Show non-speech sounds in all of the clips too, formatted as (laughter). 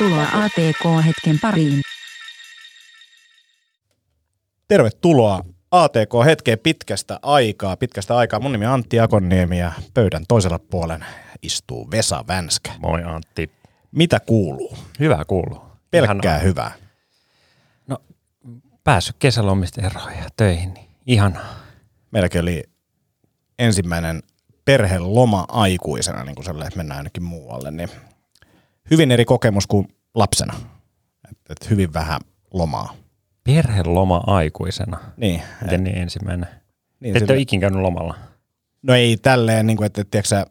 Tervetuloa ATK-hetken pariin. Tervetuloa ATK-hetkeen pitkästä aikaa. Pitkästä aikaa. Mun nimi on Antti Akonniemi ja pöydän toisella puolen istuu Vesa Vänskä. Moi Antti. Mitä kuuluu? Hyvää kuuluu. Pelkkää Ihanaa. hyvää. No, päässyt kesälomista eroon ja töihin, niin ihanaa. Meilläkin oli ensimmäinen perheloma aikuisena, niin kuin sellainen, että mennään ainakin muualle, niin hyvin eri kokemus kuin lapsena. Et, et hyvin vähän lomaa. Perheloma aikuisena. Niin, Miten niin ensimmäinen? niin Te ette ole ikin käynyt lomalla. No ei tälleen, niin kuin, että tiedätkö, sä,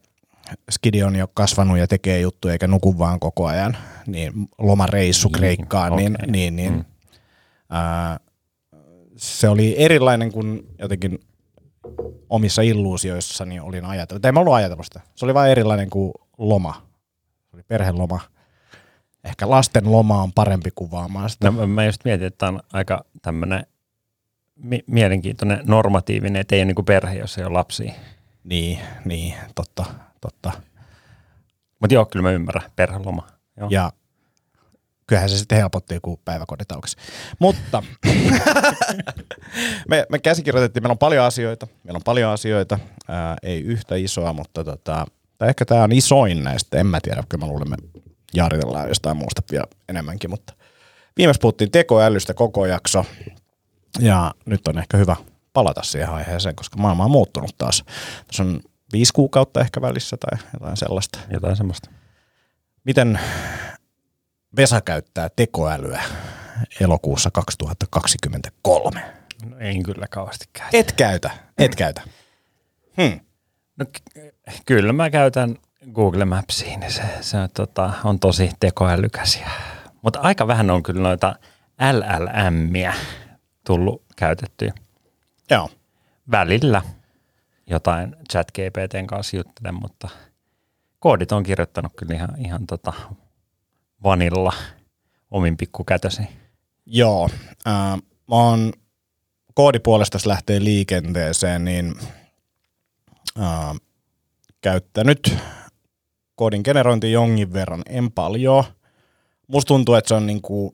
Skidi on jo kasvanut ja tekee juttuja eikä nuku vaan koko ajan, niin lomareissu Niin, Kreikkaan, niin, okei. niin, niin Mm. ää, se oli erilainen kuin jotenkin omissa illuusioissani olin ajatellut. Tai en mä ollut ajatellut sitä. Se oli vain erilainen kuin loma. Se oli perheloma. Ehkä lasten loma on parempi kuvaamaan sitä. No, mä- just mietin, että tämä on aika tämmöinen mi- mielenkiintoinen normatiivinen, että ei ole niin kuin perhe, jos ei ole lapsia. Niin, niin, totta, totta. Mutta joo, kyllä mä ymmärrän, perheloma. Joo. Ja kyllähän se sitten helpotti, kun päiväkodit aukesi. Mutta (laughs) me, me käsikirjoitettiin, meillä on paljon asioita, meillä on paljon asioita, ää, ei yhtä isoa, mutta tota, tai ehkä tämä on isoin näistä, en mä tiedä, kyllä mä luulen, me jaaritellaan jostain muusta vielä enemmänkin, mutta viimeksi puhuttiin tekoälystä koko jakso, ja nyt on ehkä hyvä palata siihen aiheeseen, koska maailma on muuttunut taas. Tässä on viisi kuukautta ehkä välissä tai jotain sellaista. Jotain semmoista. Miten Vesa käyttää tekoälyä elokuussa 2023? No, en kyllä kauheasti käy. Et käytä, et käytä. Hmm. No, ky- kyllä mä käytän Google Mapsia, niin se, se on, tota, on tosi tekoälykäs. Mutta aika vähän on kyllä noita LLMiä tullut käytettyä. Joo. Välillä jotain chat GPTn kanssa juttelen, mutta koodit on kirjoittanut kyllä ihan, ihan tota vanilla omin pikkukätösi. Joo. Äh, mä oon koodipuolesta, jos lähtee liikenteeseen, niin äh, käyttänyt koodin generointi jonkin verran, en paljon. Musta tuntuu, että se on niinku,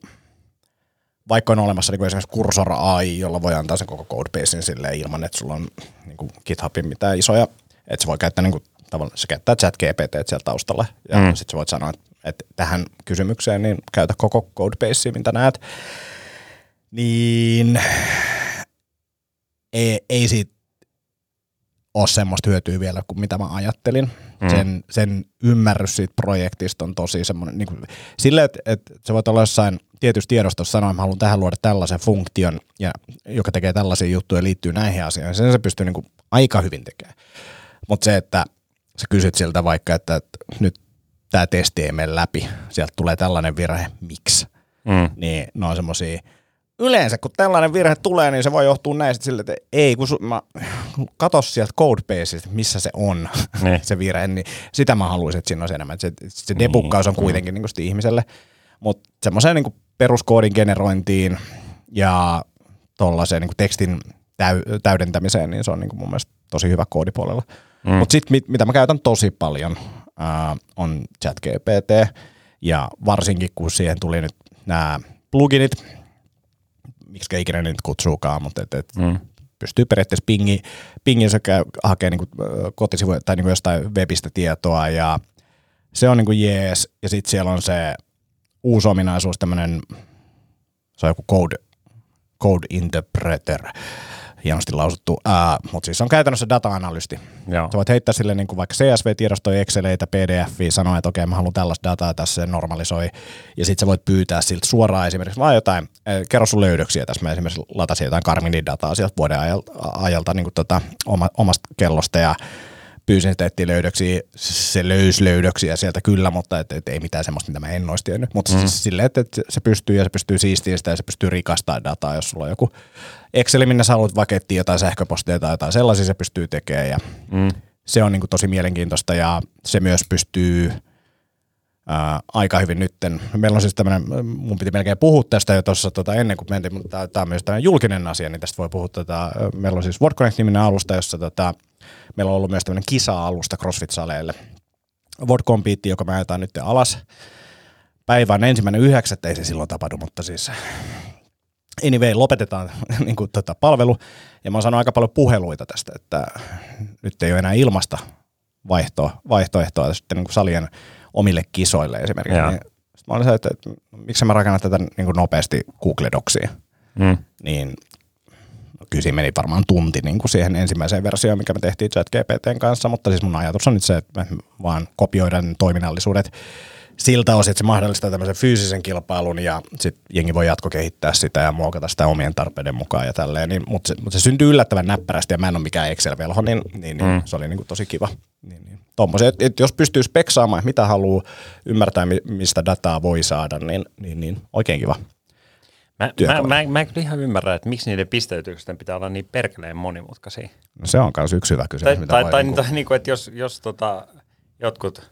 vaikka on olemassa niinku esimerkiksi Cursor AI, jolla voi antaa sen koko codebasein silleen ilman, että sulla on niinku GitHubin mitään isoja, että se voi käyttää niinku, tavallaan, se käyttää chat GPT siellä taustalla, ja mm. Sitten sä voit sanoa, että, että tähän kysymykseen niin käytä koko codebasea, mitä näet. Niin ei, ei siitä ole semmoista hyötyä vielä kuin mitä mä ajattelin. Mm. Sen, sen ymmärrys siitä projektista on tosi semmoinen, niin kuin, sille, että, että se voit olla jossain tietyssä tiedostossa sanoa, että mä haluan tähän luoda tällaisen funktion, ja, joka tekee tällaisia juttuja ja liittyy näihin asioihin. Sen se pystyy niin kuin aika hyvin tekemään. Mutta se, että sä kysyt siltä vaikka, että, että nyt tämä testi ei mene läpi, sieltä tulee tällainen virhe, miksi? Mm. niin ne on semmosia, yleensä kun tällainen virhe tulee, niin se voi johtua näistä sille, että ei, kun su, mä, kato sieltä codebaseista, missä se on, (laughs) Niin. se virhe, niin sitä mä haluaisin, että siinä olisi enemmän. Se, se debukkaus on kuitenkin niin kuin ihmiselle, mutta semmoiseen niin peruskoodin generointiin ja tuollaiseen niin tekstin täy, täydentämiseen, niin se on niin kuin mun mielestä tosi hyvä koodipuolella. Mm. Mutta sitten mit, mitä mä käytän tosi paljon ää, on ChatGPT ja varsinkin kun siihen tuli nyt nämä pluginit, miksi ikinä niitä kutsuukaan, mutta et, et Mm. pystyy periaatteessa pingi, pingissä käy, hakee niinku, ö, kotisivuja tai niinku jostain webistä tietoa ja se on niinku jees. Ja sitten siellä on se uusi ominaisuus, tämmöinen, se on joku code, code interpreter, hienosti lausuttu, mutta siis on käytännössä data-analysti. Joo. Sä voit heittää sille niin kuin vaikka CSV-tiedostoja, Exceleitä, PDFiä, sanoa, että okei, mä haluan tällaista dataa tässä, se normalisoi. Ja sitten sä voit pyytää siltä suoraan esimerkiksi vaan jotain, kerro sun löydöksiä tässä. Mä esimerkiksi latasin jotain Carminin dataa sieltä vuoden ajalta, ajalta niin kuin tota, oma, omasta kellosta ja pyysin, että etsiä löydöksiä, se löysi löydöksiä sieltä kyllä, mutta et, et ei mitään semmoista, mitä mä en olisi tiennyt. Mutta mm. siis silleen, että, että se pystyy ja se pystyy siistiä sitä ja se pystyy rikastamaan dataa, jos sulla on joku Excel, minne sä haluat vaikka etsiä jotain sähköpostia tai jotain sellaisia se pystyy tekemään ja Mm. se on niinku tosi mielenkiintoista ja se myös pystyy ää, aika hyvin nytten. Meillä on siis tämmöinen, mun piti melkein puhua tästä jo tuossa tota, ennen kuin mentiin, mutta tämä on myös tämmöinen julkinen asia, niin tästä voi puhua. Tota, meillä on siis WordConnect-niminen alusta, jossa tota, meillä on ollut myös tämmöinen kisa-alusta CrossFit-saleille. WordCompete, joka me ajetaan nyt alas päivä on ensimmäinen yhdeksättä, ei se silloin tapahdu, mutta siis anyway, lopetetaan (laughs) niin kuin, tota, palvelu. Ja mä oon saanut aika paljon puheluita tästä, että nyt ei ole enää ilmasta vaihtoa, vaihtoehtoa sitten niin kuin salien omille kisoille esimerkiksi. Niin, mä olin se, että, että miksi mä rakennan tätä niin kuin nopeasti Google Docsiin. Mm. Niin kyllä siinä meni varmaan tunti niin kuin siihen ensimmäiseen versioon, mikä me tehtiin ChatGPTn kanssa, mutta siis mun ajatus on nyt se, että me vaan kopioidaan toiminnallisuudet siltä osin, että se mahdollistaa tämmöisen fyysisen kilpailun ja sitten jengi voi jatkokehittää sitä ja muokata sitä omien tarpeiden mukaan ja tälleen. Niin, mutta, se, mutta se syntyy yllättävän näppärästi ja mä en ole mikään Excel-velho, niin, niin, niin Mm. se oli niin kuin tosi kiva. Niin, niin. Tommosen, että, että jos pystyy speksaamaan, mitä haluaa ymmärtää, mi- mistä dataa voi saada, niin, niin, niin oikein kiva. Mä, mä, mä, mä en kyllä ihan ymmärrä, että miksi niiden pisteytysten pitää olla niin perkeleen monimutkaisia. No se on myös yksi hyvä kysymys. Tai, mitä tai, voi tai, niinku- tai niin kuin, että jos, jos tota, jotkut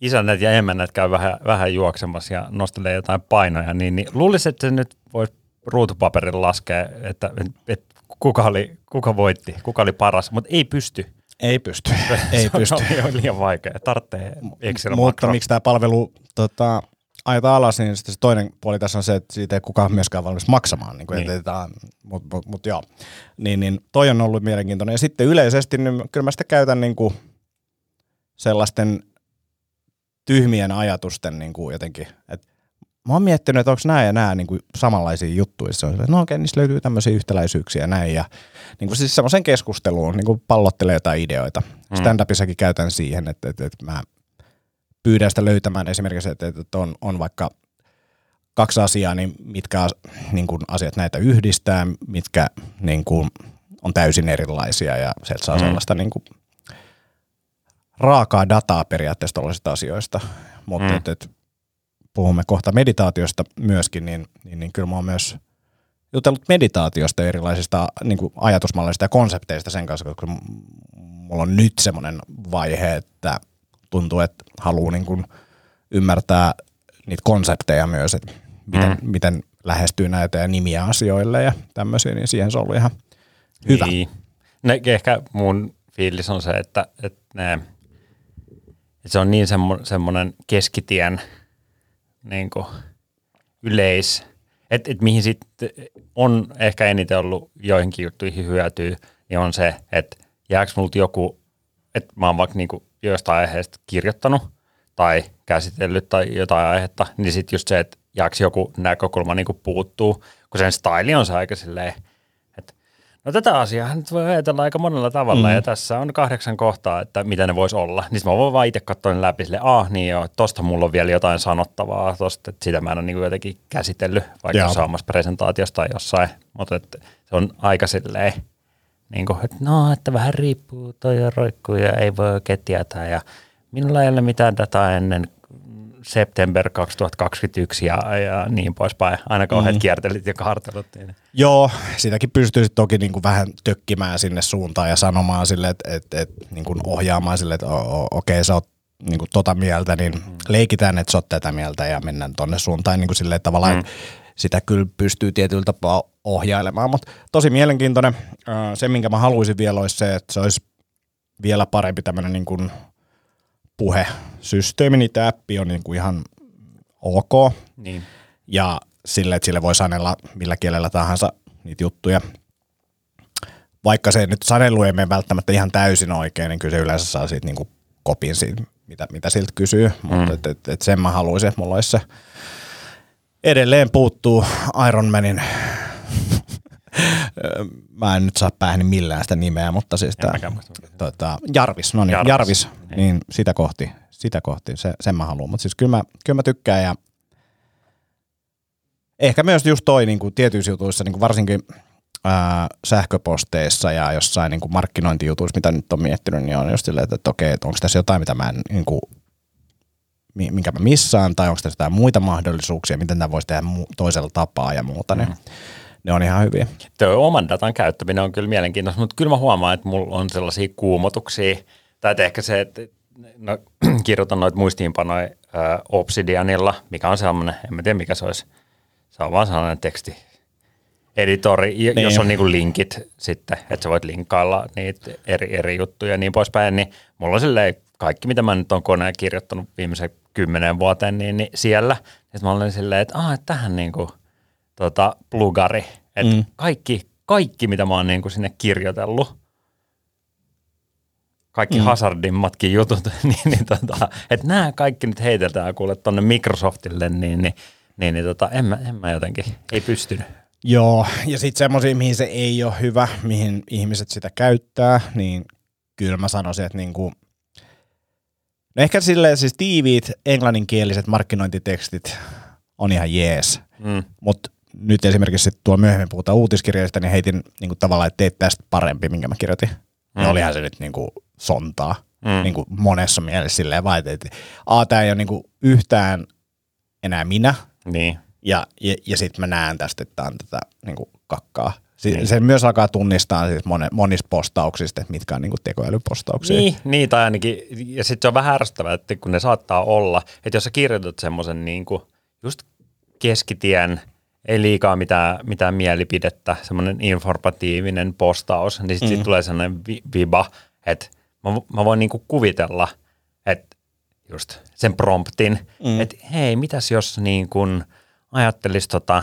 isännät ja emännät käy vähän, vähän juoksemassa ja nostelee jotain painoja, niin, niin luulisin, että se nyt voisi ruutupaperilla laskea, että, että kuka, oli, kuka voitti, kuka oli paras, mutta ei pysty. Ei pysty, (laughs) ei Se pysty. (laughs) on liian, liian vaikea. Tarvitsee excel Mutta miksi tämä palvelu tota, ajetaan alas, niin sitten se toinen puoli tässä on se, että siitä ei kukaan myöskään valmis maksamaan. Niin Niin. Mutta mut, mut joo, niin, niin toi on ollut mielenkiintoinen. Ja sitten yleisesti, niin kyllä mä sitä käytän niin kuin sellaisten tyhmien ajatusten niin kuin jotenkin, että mä oon miettinyt, että onko nämä ja nämä niin kuin samanlaisia juttuja. Se on silleen, no okei, niissä löytyy tämmöisiä yhtäläisyyksiä ja näin. Ja niin kuin siis semmoisen keskusteluun niin kuin pallottelee jotain ideoita. Mm. Stand-upissakin käytän siihen, että, että, että mä pyydän sitä löytämään esimerkiksi, että, että on, on vaikka kaksi asiaa, niin mitkä niin kuin asiat näitä yhdistää, mitkä niin kuin on täysin erilaisia ja sieltä saa Mm. sellaista niin kuin raakaa dataa periaatteessa tällaisista asioista. Mutta Mm. et, et, puhumme kohta meditaatiosta myöskin, niin, niin, niin kyllä mä oon myös jutellut meditaatiosta ja erilaisista niin kuin ajatusmalleista ja konsepteista sen kanssa, koska mulla on nyt semmoinen vaihe, että tuntuu, että haluaa niin kuin ymmärtää niitä konsepteja myös, että miten, Mm. miten lähestyy näitä ja nimiä asioille ja tämmöisiä, niin siihen se on ollut ihan hyvä. Niin. Ne, ehkä mun fiilis on se, että, että, ne, että se on niin semmo, semmoinen keskitien niin kuin yleis, että, että mihin sitten on ehkä eniten ollut joihinkin juttuihin hyötyä, niin on se, että jääkö multa joku, että mä oon vaikka niin kuin jostain aiheesta kirjoittanut tai käsitellyt tai jotain aihetta, niin sitten just se, että jääkö joku näkökulma niin kuin puuttuu, kun sen style on se aika silleen, että No tätä asiaa nyt voi ajatella aika monella tavalla mm. ja tässä on kahdeksan kohtaa, että mitä ne voisi olla. Niin mä voin vaan itse katsoa ne läpi sille, ah niin joo, tosta mulla on vielä jotain sanottavaa, tosta, että sitä mä en ole niin jotenkin käsitellyt, vaikka omassa presentaatiossa tai jossain, mutta että se on aika silleen, niin kuin, että no, että vähän riippuu, toi on roikkuu ja ei voi oikein tietää ja minulla ei ole mitään dataa ennen September 2021 ja, ja niin poispäin. Aina kauheat mm. kiertelit ja kartelut. Niin. Joo, sitäkin pystyy toki niinku vähän tökkimään sinne suuntaan ja sanomaan sille, että et, et, niinku ohjaamaan sille, että okei sä oot niinku tota mieltä, niin mm. leikitään, että sä oot tätä mieltä ja mennään tonne suuntaan niinku silleen, että tavallaan Mm. Sitä kyllä pystyy tietyllä tapaa ohjailemaan, mutta tosi mielenkiintoinen. Se, minkä mä haluaisin vielä, olisi se, että se olisi vielä parempi tämmöinen niinku puhesysteemi, niin tämä appi on niinku ihan ok, Niin. ja sille, että sille voi sanella millä kielellä tahansa niitä juttuja. Vaikka se nyt sanelu ei mene välttämättä ihan täysin oikein, niin kyllä se yleensä saa siitä niinku kopin siitä, mitä, mitä siltä kysyy. Mm. Mutta et, et, et sen mä haluaisin, että mulla olisi se edelleen puuttuu Iron Manin mä en nyt saa päähän millään sitä nimeä, mutta siis tää, on. tota, Jarvis, no niin, Jarvis, Jarvis, niin. Niin sitä kohti, sitä kohti, se, sen mä haluan. Mutta siis kyllä mä, kyllä mä tykkään ja ehkä myös just toi niin kuin tietyissä jutuissa, niin kuin varsinkin ää, sähköposteissa ja jossain niin kuin markkinointijutuissa, mitä nyt on miettinyt, niin on just silleen, että, että okei, että onko tässä jotain, mitä mä en, niin kuin, minkä mä missaan, tai onko tässä jotain muita mahdollisuuksia, miten tämä voisi tehdä mu- toisella tapaa ja muuta, niin ne on ihan hyviä. Tuo oman datan käyttäminen on kyllä mielenkiintoista, mutta kyllä mä huomaan, että mulla on sellaisia kuumotuksia, tai että ehkä se, että no, (clears throat) kirjoitan noita muistiinpanoja ö, Obsidianilla, mikä on sellainen, en mä tiedä mikä se olisi, se on vaan sellainen teksti editori, niin. jos on niinku linkit sitten, että sä voit linkkailla niitä eri, eri juttuja ja niin poispäin, niin mulla on silleen kaikki mitä mä nyt on koneen kirjoittanut viimeisen kymmenen vuoteen, niin, niin siellä. Sitten mä olin silleen, että, ah, että tähän niinku, tota, plugari. Että mm. kaikki, kaikki, mitä mä oon niinku sinne kirjoitellut, kaikki mm. hazardimmatkin jutut, (laughs) niin, niin tota, että nämä kaikki nyt heitetään kuule tuonne Microsoftille, niin, niin, niin, niin tota, en, mä, en mä jotenkin, ei pystynyt. Joo, ja sitten semmoisia, mihin se ei ole hyvä, mihin ihmiset sitä käyttää, niin kyllä mä sanoisin, että niinku, no ehkä silleen siis tiiviit englanninkieliset markkinointitekstit on ihan jees, mm. mutta nyt esimerkiksi tuolla myöhemmin puhutaan uutiskirjoista, niin heitin niinku tavallaan, että teet tästä parempi, minkä mä kirjoitin. Mm. Ja olihan se nyt niinku sontaa mm. niinku monessa mielessä silleen vaan, että a, tämä ei ole niinku yhtään enää minä, niin. ja, ja, ja sitten mä näen tästä, että tämä on tätä niinku kakkaa. Niin. Se myös alkaa tunnistaa siis monista postauksista, että mitkä on niinku tekoälypostauksia. Niin, niin, tai ainakin, ja sitten se on vähän ärsyttävää, että kun ne saattaa olla, että jos sä kirjoitat semmoisen niinku just keskitien, ei liikaa mitään, mitään mielipidettä, semmoinen informatiivinen postaus, niin sitten mm. sit tulee sellainen vi- viba, että mä, mä voin niinku kuvitella, että just sen promptin, mm. että hei, mitäs jos niin kun ajattelisi tota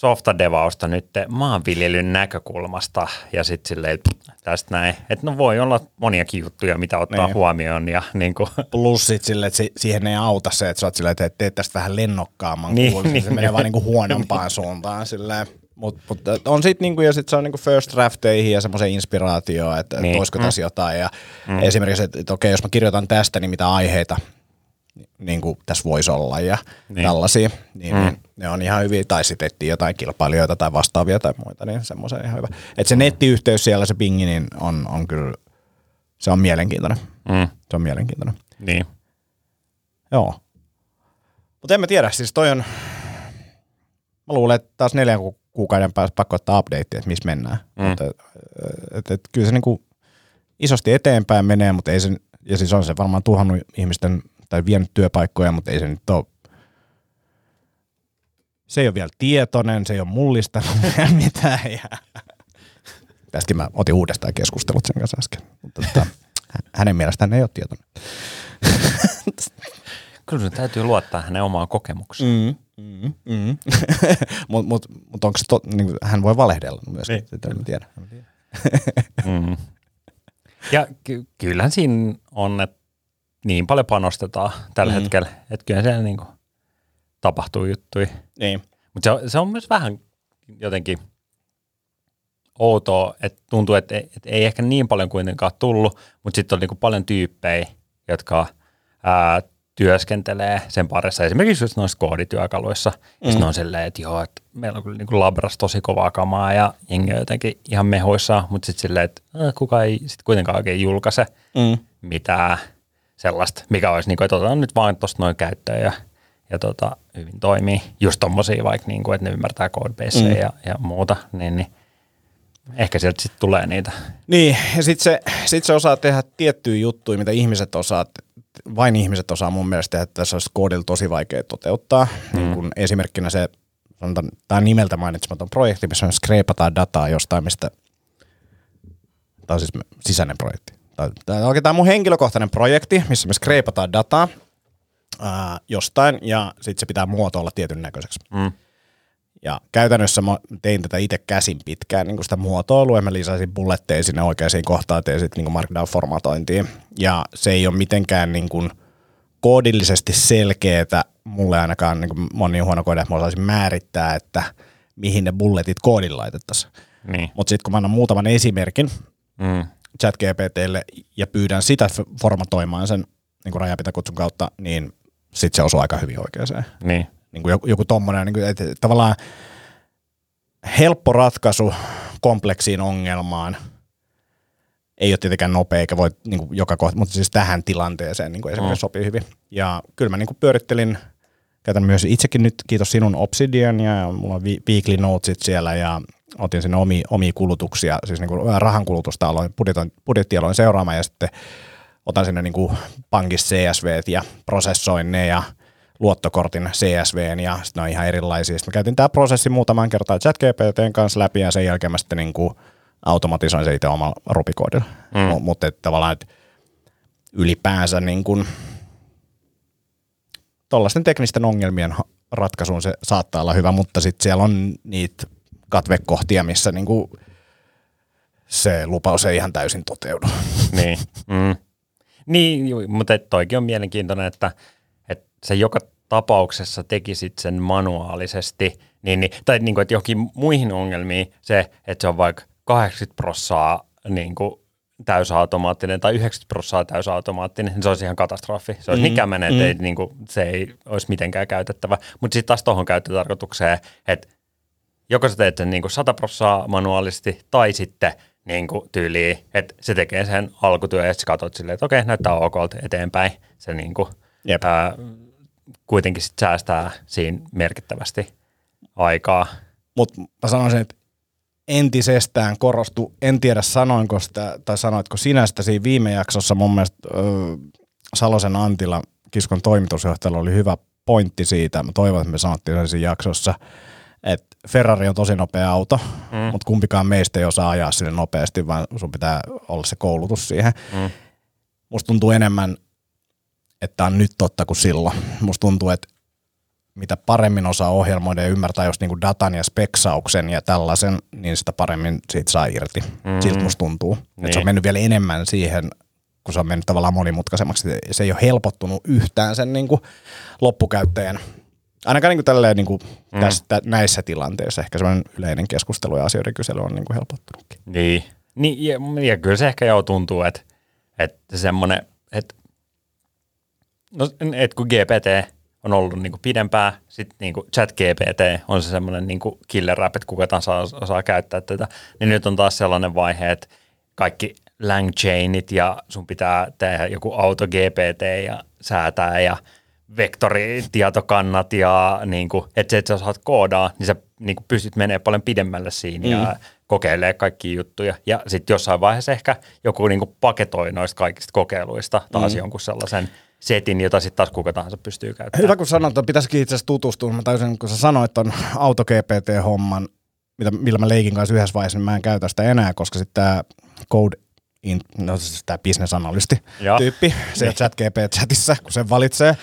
softadevausta nyt maanviljelyn näkökulmasta ja sitten silleen, tästä näin, että no voi olla moniakin juttuja, mitä ottaa niin. huomioon. Ja niin kuin. Plus sit silleen, että siihen ei auta se, että sä oot silleen, että teet tästä vähän lennokkaamman niin, kuulisen. niin, se menee niin. vaan niinku huonompaan (laughs) suuntaan silleen. Mutta mut, on sitten niinku, ja sit se on niinku first drafteihin ja semmoisen inspiraatioon, että niin. et olisiko tässä mm. jotain. Ja mm. esimerkiksi, että et, okei, jos mä kirjoitan tästä, niin mitä aiheita niin kuin tässä voisi olla ja niin. tällaisia, niin, mm. niin ne on ihan hyviä. Tai sitten jotain kilpailijoita tai vastaavia tai muita, niin semmoisen ihan hyvä. Että se nettiyhteys siellä, se pingi, niin on, on kyllä, se on mielenkiintoinen. Mm. Se on mielenkiintoinen. Niin. Joo. Mutta en mä tiedä, siis toi on, mä luulen, että taas neljän kuukauden päästä pakko ottaa update, että missä mennään. Mm. Että, et, et, kyllä se niinku isosti eteenpäin menee, mutta ei se, ja siis on se varmaan tuhannut ihmisten tai vienyt työpaikkoja, mutta ei se nyt ole se ei ole vielä tietoinen, se ei ole mullistanut (laughs) mitään. Ja... Tästäkin mä otin uudestaan keskustelut sen kanssa äsken. Mutta tota, hänen mielestään ei ole tietoinen. (laughs) Kyllä se täytyy luottaa hänen omaan kokemukseen. Mm, mm, mm. Mutta (laughs) mut, mut onko se tot, niin, hän voi valehdella myös, niin. sitä en tiedä. mm. Ja ky- kyllähän siinä on, että niin paljon panostetaan tällä mm. hetkellä, että kyllä siellä niin kuin tapahtuu juttuja. Niin. Mutta se, se on myös vähän jotenkin outoa, että tuntuu, että ei, että ei ehkä niin paljon kuitenkaan tullut, mutta sitten on niin kuin paljon tyyppejä, jotka ää, työskentelee sen parissa, esimerkiksi just noissa koodityökaluissa, mm. ja on silleen, että joo, että meillä on kyllä niin kuin labras tosi kovaa kamaa ja jengi jotenkin ihan mehoissa, mutta sitten silleen, että äh, kuka ei sitten kuitenkaan oikein julkaise mm. mitään sellaista, mikä olisi niin kuin, että otetaan nyt vaan tuosta noin käyttöön ja, ja tota, hyvin toimii. Just tommosia vaikka, niin kuin, että ne ymmärtää codebaseja mm. ja, ja muuta, niin, niin ehkä sieltä sitten tulee niitä. Niin, ja sitten se, sit se osaa tehdä tiettyjä juttuja, mitä ihmiset osaa, vain ihmiset osaa mun mielestä tehdä, että tässä olisi koodilla tosi vaikea toteuttaa. Mm. Niin kun esimerkkinä se, sanotaan, tämä nimeltä mainitsematon projekti, missä on skreipataan dataa jostain, mistä, tämä on siis sisäinen projekti tai oikein tämä on mun henkilökohtainen projekti, missä me skreipataan dataa ää, jostain ja sitten se pitää muotoilla tietyn näköiseksi. Mm. Ja käytännössä mä tein tätä itse käsin pitkään, niin sitä muotoilua, ja mä lisäsin bulletteja sinne oikeisiin kohtaan, tein sitten niin markdown-formatointiin. Ja se ei ole mitenkään niin kuin koodillisesti selkeää, mulle ainakaan niin kuin moni huono koodi, että mä osaisin määrittää, että mihin ne bulletit koodin laitettaisiin. Niin. Mutta sitten kun mä annan muutaman esimerkin, mm. ChatGPTlle ja pyydän sitä formatoimaan sen niin kuin rajapintakutsun kautta, niin sitten se osuu aika hyvin oikeaan. Niin. Niin kuin joku, joku tommonen, niin kuin, että tavallaan helppo ratkaisu kompleksiin ongelmaan ei ole tietenkään nopea eikä voi niin kuin joka kohta, mutta siis tähän tilanteeseen niin kuin esimerkiksi mm. sopii hyvin. Ja kyllä mä niin kuin pyörittelin, käytän myös itsekin nyt, kiitos sinun Obsidian ja mulla on weekly notesit siellä ja otin sinne omi, omia kulutuksia, siis niin kuin rahan kulutusta aloin, budjetti aloin seuraamaan ja sitten otan sinne niin kuin pankista CSV ja prosessoin ne ja luottokortin CSVn ja sitten ne on ihan erilaisia. Sitten mä käytin tämä prosessi muutaman kertaa ChatGPTn kanssa läpi ja sen jälkeen mä sitten niin kuin automatisoin se itse omalla rupikoodilla. Mm. Mutta tavallaan, että ylipäänsä niin kuin tuollaisten teknisten ongelmien ratkaisuun se saattaa olla hyvä, mutta sitten siellä on niitä katvekohtia, missä niin kuin se lupaus ei ihan täysin toteudu. Niin, mm. niin juu, mutta toikin on mielenkiintoinen, että, että se joka tapauksessa tekisit sen manuaalisesti, niin, niin, tai niin kuin, että johonkin muihin ongelmiin se, että se on vaikka 80 prossaa niin kuin täysautomaattinen tai 90 prossaa täysautomaattinen, niin se olisi ihan katastrofi. Se olisi mm, kämenen, että mm. ei, niin kuin, se ei olisi mitenkään käytettävä. Mutta sitten taas tuohon käyttötarkoitukseen, että joko sä teet sen niin kuin 100 prossaa manuaalisesti tai sitten niin kuin tyyliin, että se tekee sen alkutyön ja sitten katsot silleen, että okei, näyttää okolta eteenpäin. Se niin kuin, Jep. ää, kuitenkin sit säästää siinä merkittävästi aikaa. Mutta mä sanoisin, että entisestään korostu, en tiedä sanoinko sitä, tai sanoitko sinä sitä siinä viime jaksossa, mun mielestä ö, Salosen Antila, Kiskon toimitusjohtajalla oli hyvä pointti siitä, mä toivon, että me sanottiin sen siinä jaksossa, Ferrari on tosi nopea auto, mm. mutta kumpikaan meistä ei osaa ajaa sinne nopeasti, vaan sun pitää olla se koulutus siihen. Mm. Musta tuntuu enemmän, että on nyt totta kuin silloin. Musta tuntuu, että mitä paremmin osaa ohjelmoida ja ymmärtää just niinku datan ja speksauksen ja tällaisen, niin sitä paremmin siitä saa irti. Mm. Siltä musta tuntuu. Niin. Että se on Niin. mennyt vielä enemmän siihen, kun se on mennyt tavallaan monimutkaisemmaksi. Se ei ole helpottunut yhtään sen niinku loppukäyttäjän. Ainakaan niinku tälleen niinku mm. tästä, näissä tilanteissa ehkä semmoinen yleinen keskustelu ja asioiden kysely on niinku helpottunutkin. Niin. niin ja, ja kyllä se ehkä jo tuntuu, että, että semmoinen, että, no, että kun GPT on ollut niin kuin pidempään, sitten niin kuin chat GPT on se semmoinen niin kuin killer app, että kuka tahansa osaa, osaa käyttää tätä, niin nyt on taas sellainen vaihe, että kaikki langchainit ja sun pitää tehdä joku auto GPT ja säätää ja vektoritietokannat ja niin kuin, että se, että sä osaat koodaa, niin sä niin kuin pystyt menemään paljon pidemmälle siinä mm. ja kokeilee kaikkia juttuja. Ja sitten jossain vaiheessa ehkä joku niin kuin paketoi noista kaikista kokeiluista taas mm. jonkun sellaisen setin, jota sitten taas kuka tahansa pystyy käyttämään. Hyvä, kun sanoit, että pitäisikin itse asiassa tutustua. Mä täysin, kun sä sanoit ton auto GPT-homman, mitä, millä mä leikin kanssa yhdessä vaiheessa, niin mä en käytä sitä enää, koska sitten tämä code in, no siis tämä Joo. tyyppi, se Niin. chat GPT-chatissa, kun sen valitsee,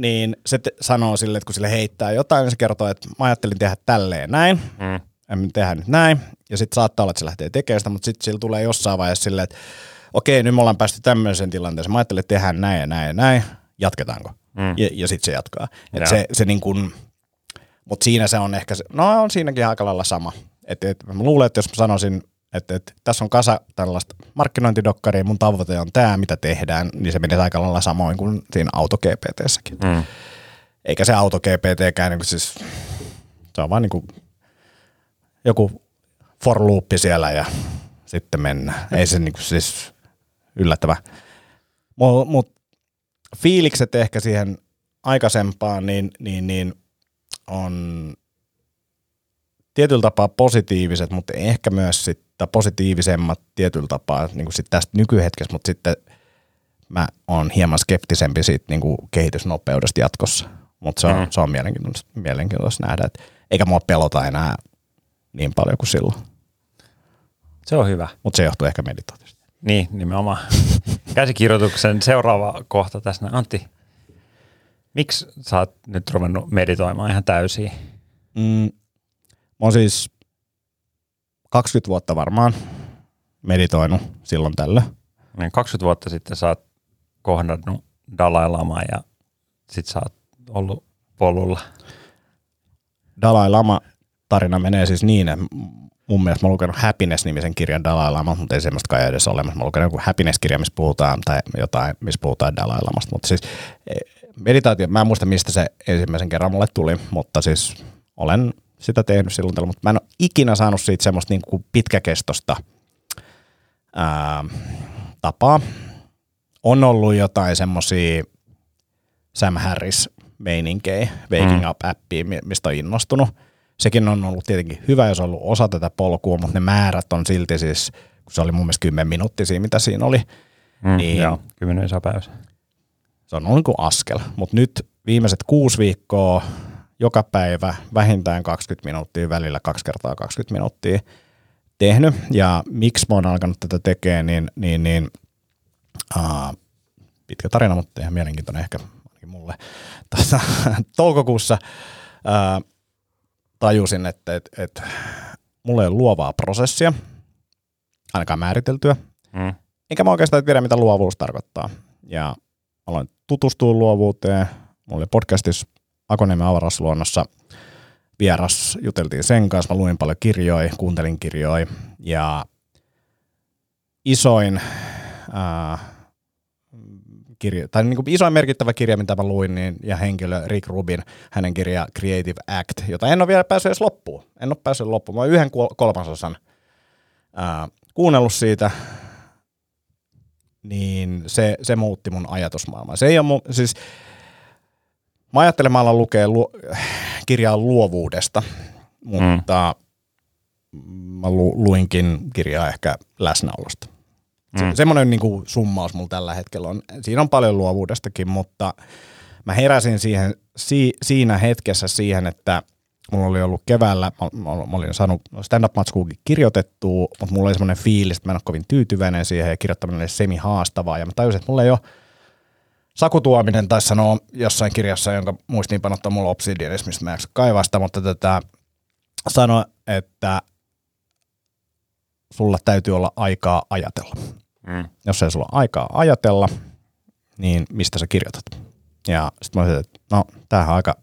niin se te- sanoo sille, että kun sille heittää jotain, niin se kertoo, että mä ajattelin tehdä tälleen näin, Mm. en tehdä nyt näin, ja sitten saattaa olla, että se lähtee tekemään sitä, mutta sitten sillä tulee jossain vaiheessa silleen, että okei, nyt me ollaan päästy tämmöiseen tilanteeseen, mä ajattelin, että tehdään näin ja näin ja näin, jatketaanko? Mm. Ja, ja sitten se jatkaa. Et se, se niin kuin, mutta siinä se on ehkä, se, no on siinäkin aika lailla sama. Et, et, mä luulen, että jos mä sanoisin, että, että tässä on kasa tällaista markkinointidokkaria, mun tavoite on tämä, mitä tehdään, niin se menee aika lailla samoin kuin siinä auto GPTssäkin. Mm. Eikä se auto GPTkään, niin kuin siis, se on vaan niin kuin joku for loopi siellä ja sitten mennään. Ei se niin kuin siis yllättävä. Mutta mut, fiilikset ehkä siihen aikaisempaan, niin, niin, niin on tietyllä tapaa positiiviset, mutta ehkä myös sitten positiivisemmat tietyllä tapaa niin kuin sit tästä nykyhetkessä, mutta sitten mä oon hieman skeptisempi siitä niin kuin kehitysnopeudesta jatkossa. Mutta se on, mm. se on mielenkiintoista, mielenkiintoista nähdä, että eikä mua pelota enää niin paljon kuin silloin. Se on hyvä. Mutta se johtuu ehkä meditaatiosta. Niin, nimenomaan. (laughs) Käsikirjoituksen seuraava kohta tässä. Antti, miksi sä oot nyt ruvennut meditoimaan ihan täysin? Mm, mä oon siis 20 vuotta varmaan meditoinut silloin tällöin. Niin 20 vuotta sitten sä oot kohdannut Dalai Lamaa ja sit sä oot ollut polulla. Dalai Lama tarina menee siis niin, että mun mielestä mä oon lukenut Happiness-nimisen kirjan Dalai Lama, mutta ei semmoista kai edes olemassa. Mä oon lukenut joku Happiness-kirja, missä puhutaan, tai jotain, missä puhutaan Dalai Lamasta. Mutta siis eh, meditaatio, mä en muista mistä se ensimmäisen kerran mulle tuli, mutta siis olen sitä tehnyt silloin tällä, mutta mä en ole ikinä saanut siitä semmoista niin kuin pitkäkestosta ää, tapaa. On ollut jotain semmoisia Sam Harris meininkejä, Waking Mm. Up-appia, mi- mistä on innostunut. Sekin on ollut tietenkin hyvä, jos on ollut osa tätä polkua, mutta ne määrät on silti siis, kun se oli mun mielestä 10 minuuttisia, mitä siinä oli, Mm, Niin. Joo, kymmenen iso päivässä. se on ollut niin kuin askel. Mutta nyt viimeiset kuusi viikkoa, joka päivä vähintään 20 minuuttia, välillä kaksi kertaa 20 minuuttia tehnyt. Ja miksi mä oon alkanut tätä tekemään, niin, niin, niin uh, pitkä tarina, mutta ihan mielenkiintoinen ehkä ainakin mulle. Tässä (laughs) toukokuussa ää, tajusin, että et, et, mulla ei ole luovaa prosessia, ainakaan määriteltyä, Mm. enkä mä oikeastaan tiedä, mitä luovuus tarkoittaa. Ja aloin tutustua luovuuteen. Mulla oli podcastissa Akoniemen avarasluonnossa vieras, juteltiin sen kanssa, mä luin paljon kirjoja, kuuntelin kirjoja ja isoin ää, kirja, tai niin kuin isoin merkittävä kirja, mitä mä luin, niin, ja henkilö Rick Rubin, hänen kirja Creative Act, jota en ole vielä päässyt edes loppuun. En ole päässyt loppuun. Mä oon yhden kol- kolmasosan ää, kuunnellut siitä, niin se, se muutti mun ajatusmaailmaa. Se ei ole mun, siis mä ajattelen, mä alan lukea lu, kirjaa luovuudesta, mutta mm. mä lu, luinkin kirjaa ehkä läsnäolosta. Se, Mm. semmoinen niin kuin summaus mulla tällä hetkellä on. Siinä on paljon luovuudestakin, mutta mä heräsin siihen, si, siinä hetkessä siihen, että mulla oli ollut keväällä, mä, mä, olin saanut stand-up-matskuukin kirjoitettua, mutta mulla oli semmoinen fiilis, että mä en ole kovin tyytyväinen siihen ja kirjoittaminen oli semi-haastavaa. Ja mä tajusin, että mulla ei ole Saku Tuominen taisi sanoa jossain kirjassa, jonka muistiinpanot on mulla Obsidianissa, mistä mä en kaivaa sitä, mutta tätä sanoi, että sulla täytyy olla aikaa ajatella. Mm. Jos ei sulla ole aikaa ajatella, niin mistä sä kirjoitat? Ja sitten mä olisin, että no, tämähän on aika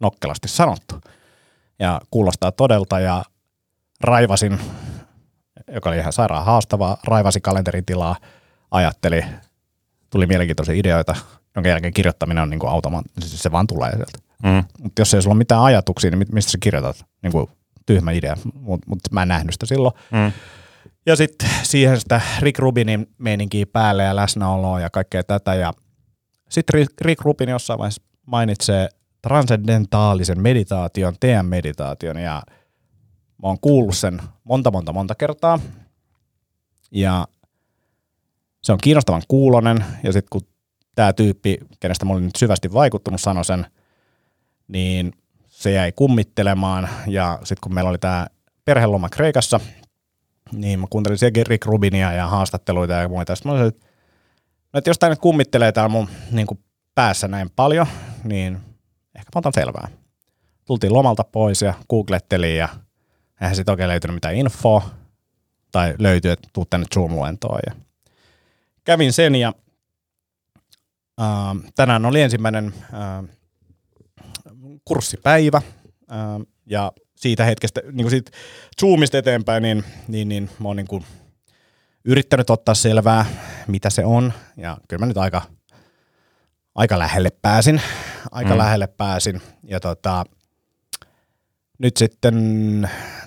nokkelasti sanottu. Ja kuulostaa todelta ja raivasin, joka oli ihan sairaan haastavaa, raivasi kalenterin tilaa, ajatteli, tuli mielenkiintoisia ideoita, jonka jälkeen kirjoittaminen on niin kuin automaatti, siis se vaan tulee sieltä. Mm. Mutta jos ei sulla ole mitään ajatuksia, niin mistä sä kirjoitat? Niin kuin tyhmä idea, mutta mut mä en nähnyt sitä silloin. Mm. Ja sitten siihen sitä Rick Rubinin meininkiä päälle ja läsnäoloa ja kaikkea tätä. Ja sitten Rick, Rick Rubin jossain vaiheessa mainitsee transcendentaalisen meditaation, TM-meditaation. Ja mä oon kuullut sen monta, monta, monta kertaa. Ja se on kiinnostavan kuulonen. Ja sitten kun tämä tyyppi, kenestä mä olin nyt syvästi vaikuttunut, sanoi sen, niin se jäi kummittelemaan. Ja sitten kun meillä oli tämä perheloma Kreikassa, niin mä kuuntelin sielläkin Rick Rubinia ja haastatteluita ja muita. Sitten mä olin, että, no, että jos tämä nyt kummittelee täällä mun niin kuin päässä näin paljon, niin ehkä mä otan selvää. Tultiin lomalta pois ja googlettelin ja eihän sitten oikein löytynyt mitään infoa. Tai löytyi, että tuu tänne Zoom-luentoon. Ja kävin sen ja äh, tänään oli ensimmäinen äh, kurssipäivä. Äh, ja siitä hetkestä, niin kuin siitä Zoomista eteenpäin, niin, niin, niin mä oon niin kuin yrittänyt ottaa selvää, mitä se on. Ja kyllä mä nyt aika, aika lähelle pääsin. Aika Mm. lähelle pääsin. Ja tota, nyt sitten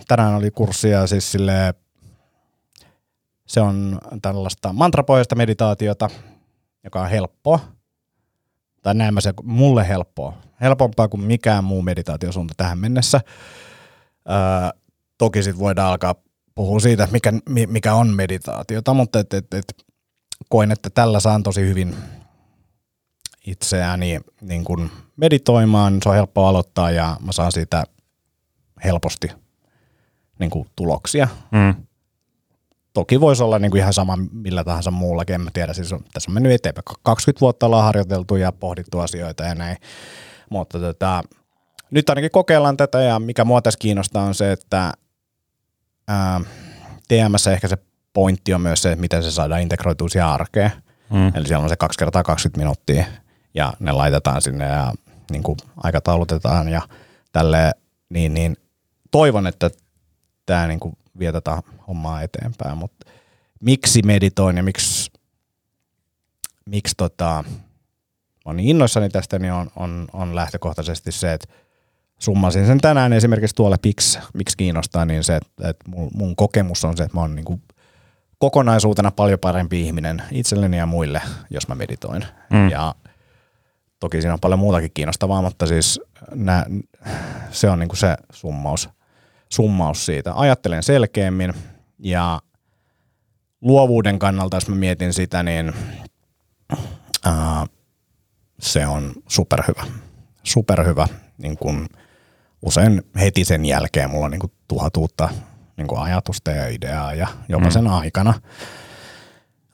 tänään oli kurssia siis sille, se on tällaista mantrapohjaista meditaatiota, joka on helppoa. Tai näin mä se, mulle helppoa. Helpompaa kuin mikään muu meditaatiosuunta tähän mennessä. Öö, toki sitten voidaan alkaa puhua siitä, mikä, mi- mikä on meditaatiota, mutta et, et, et, koin, että tällä saan tosi hyvin itseäni niin kun meditoimaan. Se on helppo aloittaa ja mä saan siitä helposti niin kun tuloksia. Mm. Toki voisi olla niin kuin ihan sama millä tahansa muullakin, en mä tiedä. Siis on, tässä on mennyt eteenpäin. 20 vuotta ollaan harjoiteltu ja pohdittu asioita ja näin. Mutta tota, nyt ainakin kokeillaan tätä ja mikä mua tässä kiinnostaa on se, että ää, TMS ehkä se pointti on myös se, että miten se saadaan integroitua siihen arkeen. Mm. Eli siellä on se 2 kertaa 20 minuuttia ja ne laitetaan sinne ja niin kuin aikataulutetaan ja tälle niin, niin toivon, että tämä niin kuin vie tätä hommaa eteenpäin, mutta miksi meditoin ja miksi, miksi tota, oon niin innoissani tästä, niin on, on, on lähtökohtaisesti se, että summasin sen tänään esimerkiksi tuolla Pix, miksi kiinnostaa, niin se, että, että mun, mun kokemus on se, että mä oon niin kuin kokonaisuutena paljon parempi ihminen itselleni ja muille, jos mä meditoin. Mm. Ja toki siinä on paljon muutakin kiinnostavaa, mutta siis nä, se on niinku se summaus, summaus siitä. Ajattelen selkeämmin ja luovuuden kannalta, jos mä mietin sitä, niin ää, se on superhyvä. Superhyvä. Niin kun usein heti sen jälkeen mulla on niin kuin tuhat uutta niin kuin ajatusta ja ideaa ja jopa Mm. sen aikana.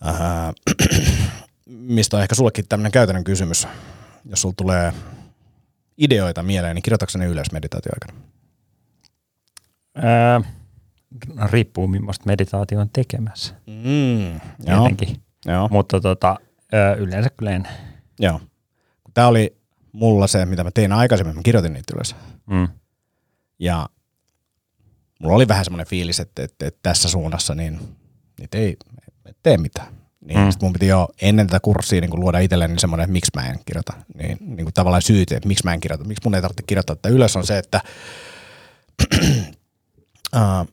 Ää, (clears throat) mistä on ehkä sullekin tämmöinen käytännön kysymys. Jos sulla tulee ideoita mieleen, niin kirjoitatko ne ylös meditaatioaikana? Öö, riippuu millaista meditaatio on tekemässä. Mm, joo, Tietenkin. joo, Mutta tota, öö, yleensä kyllä en. joo. Tämä oli mulla se, mitä mä tein aikaisemmin, mä kirjoitin niitä ylös. Mm. Ja mulla oli vähän semmoinen fiilis, että, että, että tässä suunnassa niin niitä ei ei tee mitään. Niin Mm. sit mun piti jo ennen tätä kurssia niin luoda itselleni semmoinen, että miksi mä en kirjoita. Niin, niin kuin tavallaan syyt, että miksi mä en kirjoita. Miksi mun ei tarvitse kirjoittaa tätä ylös on se, että (clears throat) uh,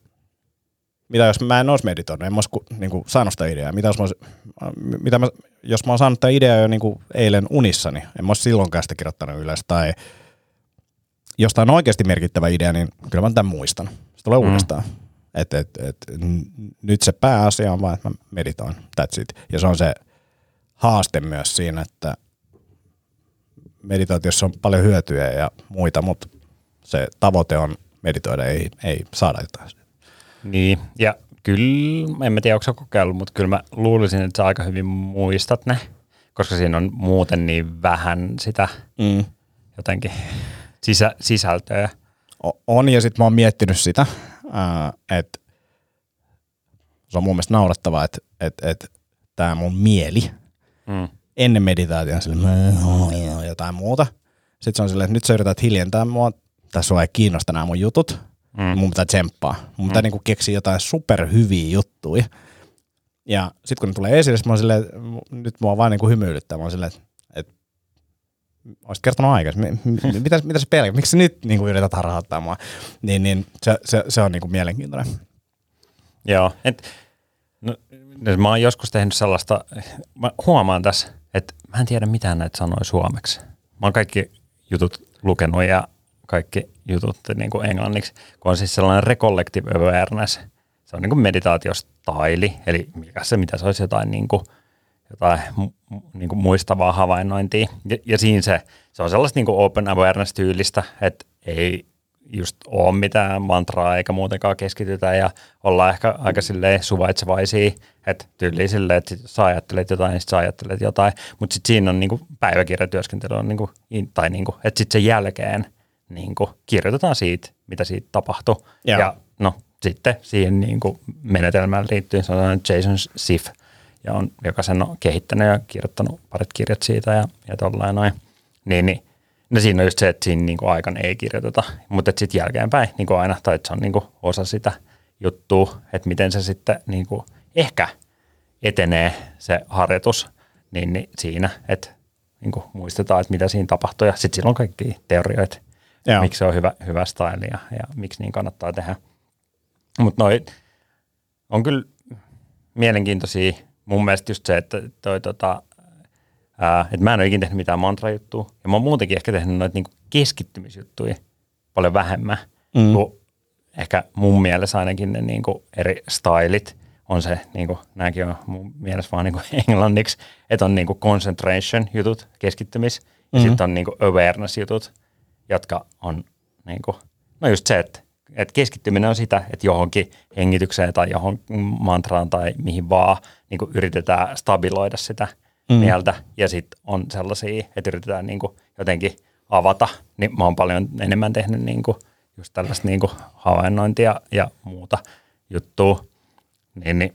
mitä jos mä en olisi meditoinut, en mä olisi niin kuin, saanut sitä ideaa. Mitä jos mä, olisi, äh, mitä mä, jos mä oon saanut tätä ideaa jo niin kuin eilen unissani, en mä olisi silloinkaan sitä kirjoittanut ylös. Tai jostain oikeasti merkittävä idea, niin kyllä mä tämän muistan. Se tulee Mm. uudestaan. Et, et, et, nyt se pääasia on vaan, että mä meditoin. That's it. Ja se on se haaste myös siinä, että meditaatiossa on paljon hyötyjä ja muita, mutta se tavoite on meditoida, ei, ei saada jotain. Niin, ja kyllä, en mä tiedä, onko kokeillut, mutta kyllä mä luulisin, että sä aika hyvin muistat ne, koska siinä on muuten niin vähän sitä Mm. jotenkin sisä, sisältöä. O- On, ja sitten mä oon miettinyt sitä, että se on mun mielestä naurattavaa, että et, et, tämä mun mieli Mm. ennen meditaation sille, "Mä- jotain muuta. Sitten se on silleen, että nyt sä yrität hiljentää mua, tai sua ei kiinnosta nämä mun jutut, Mm. mm. mun pitää tsemppaa. Mun pitää niinku keksiä jotain superhyviä juttuja. Ja sitten kun ne tulee esille, mä oon silleen, että nyt mua vaan niinku hymyilyttää. Mä oon silleen, että, olisit kertonut aikaisemmin. Mitä, mitä sä pelkät? Miksi sä nyt niinku yrität harhauttaa mua? Niin, niin se, se, se on niinku mielenkiintoinen. Joo, et, no, no, mä oon joskus tehnyt sellaista, mä huomaan tässä, että mä en tiedä mitään näitä sanoja suomeksi. Mä oon kaikki jutut lukenut ja kaikki jutut niin kuin englanniksi, kun on siis sellainen recollective awareness. Se on niin kuin meditaatiostaili, eli mikä se, mitä se olisi jotain, niin kuin, jotain niin kuin muistavaa havainnointia. Ja, ja siinä se, se on sellaista niin kuin open awareness-tyylistä, että ei just ole mitään mantraa eikä muutenkaan keskitytä ja ollaan ehkä aika silleen suvaitsevaisia, että tyyliin silleen, että jos sä ajattelet jotain, niin sit sä ajattelet jotain, mutta sitten siinä on niinku päiväkirjatyöskentely, on niinku, in- tai niinku, että sitten sen jälkeen niinku kirjoitetaan siitä, mitä siitä tapahtui. Joo. Ja no sitten siihen niinku menetelmään liittyy sellainen Jason Sif, ja on, joka sen on kehittänyt ja kirjoittanut parit kirjat siitä ja, ja tollain noin. Niin, niin No siinä on just se, että siinä niinku aikana ei kirjoiteta, mutta sitten jälkeenpäin niinku aina, tai että se on niinku osa sitä juttua, että miten se sitten niinku ehkä etenee se harjoitus, niin, niin siinä, että niinku muistetaan, että mitä siinä tapahtuu, ja sitten sillä on kaikki teorioita, Joo. miksi se on hyvä, hyvä style ja, ja miksi niin kannattaa tehdä. Mutta noi on kyllä mielenkiintoisia. Mun mielestä just se, että toi tota, ää, että mä en ole ikinä tehnyt mitään mantra-juttua. Ja mä oon muutenkin ehkä tehnyt noita niinku keskittymisjuttuja paljon vähemmän. Mm. Kun ehkä mun mielessä ainakin ne niinku eri stylit on se, niinku, nämäkin on mun mielessä vaan niinku (laughs) englanniksi, että on niinku concentration jutut, keskittymis, ja Mhm. sitten on niinku awareness jutut, jotka on niinku, no just se, että et keskittyminen on sitä, että johonkin hengitykseen tai johon mantraan tai mihin vaan niin yritetään stabiloida sitä mm. mieltä. Ja sitten on sellaisia, että yritetään niin jotenkin avata. Niin mä oon paljon enemmän tehnyt niin just tällaista niin havainnointia ja muuta juttua. Niin, niin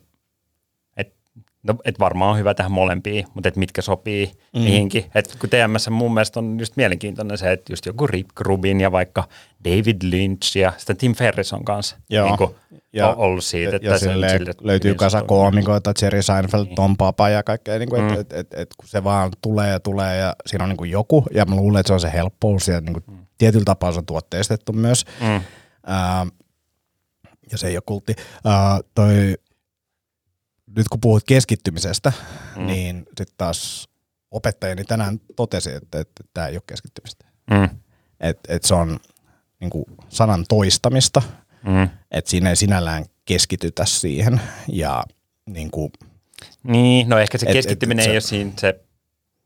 no, et varmaan on hyvä tehdä molempia, mutta et mitkä sopii mm. mihinkin. Et kun TMS mun mielestä on just mielenkiintoinen se, että just joku Rip Rubin ja vaikka David Lynch ja sitten Tim Ferriss on kanssa Joo. niin kuin Ja- ollut siitä. Että ja on silleen sille- löytyy hyvin kasa koomikoita, Jerry Seinfeld, Niin. Tom Papa ja kaikkea, niin kuin, Mm. että et, et, et, kun se vaan tulee ja tulee ja siinä on niin kuin joku, ja mä luulen, että se on se helppous ja niin kuin Mm. tietyllä tapaa se on tuotteistettu myös. Mm. Ää, ja se ei ole kultti. Ää, toi, nyt kun puhut keskittymisestä, Mm. niin sitten taas opettajani tänään totesi, että, tämä ei ole keskittymistä. Mm. Että et se on niin kuin sanan toistamista, Mm. että siinä ei sinällään keskitytä siihen. Ja niin kuin, Niin, no ehkä se Et- keskittyminen et- et ei se- ole siinä se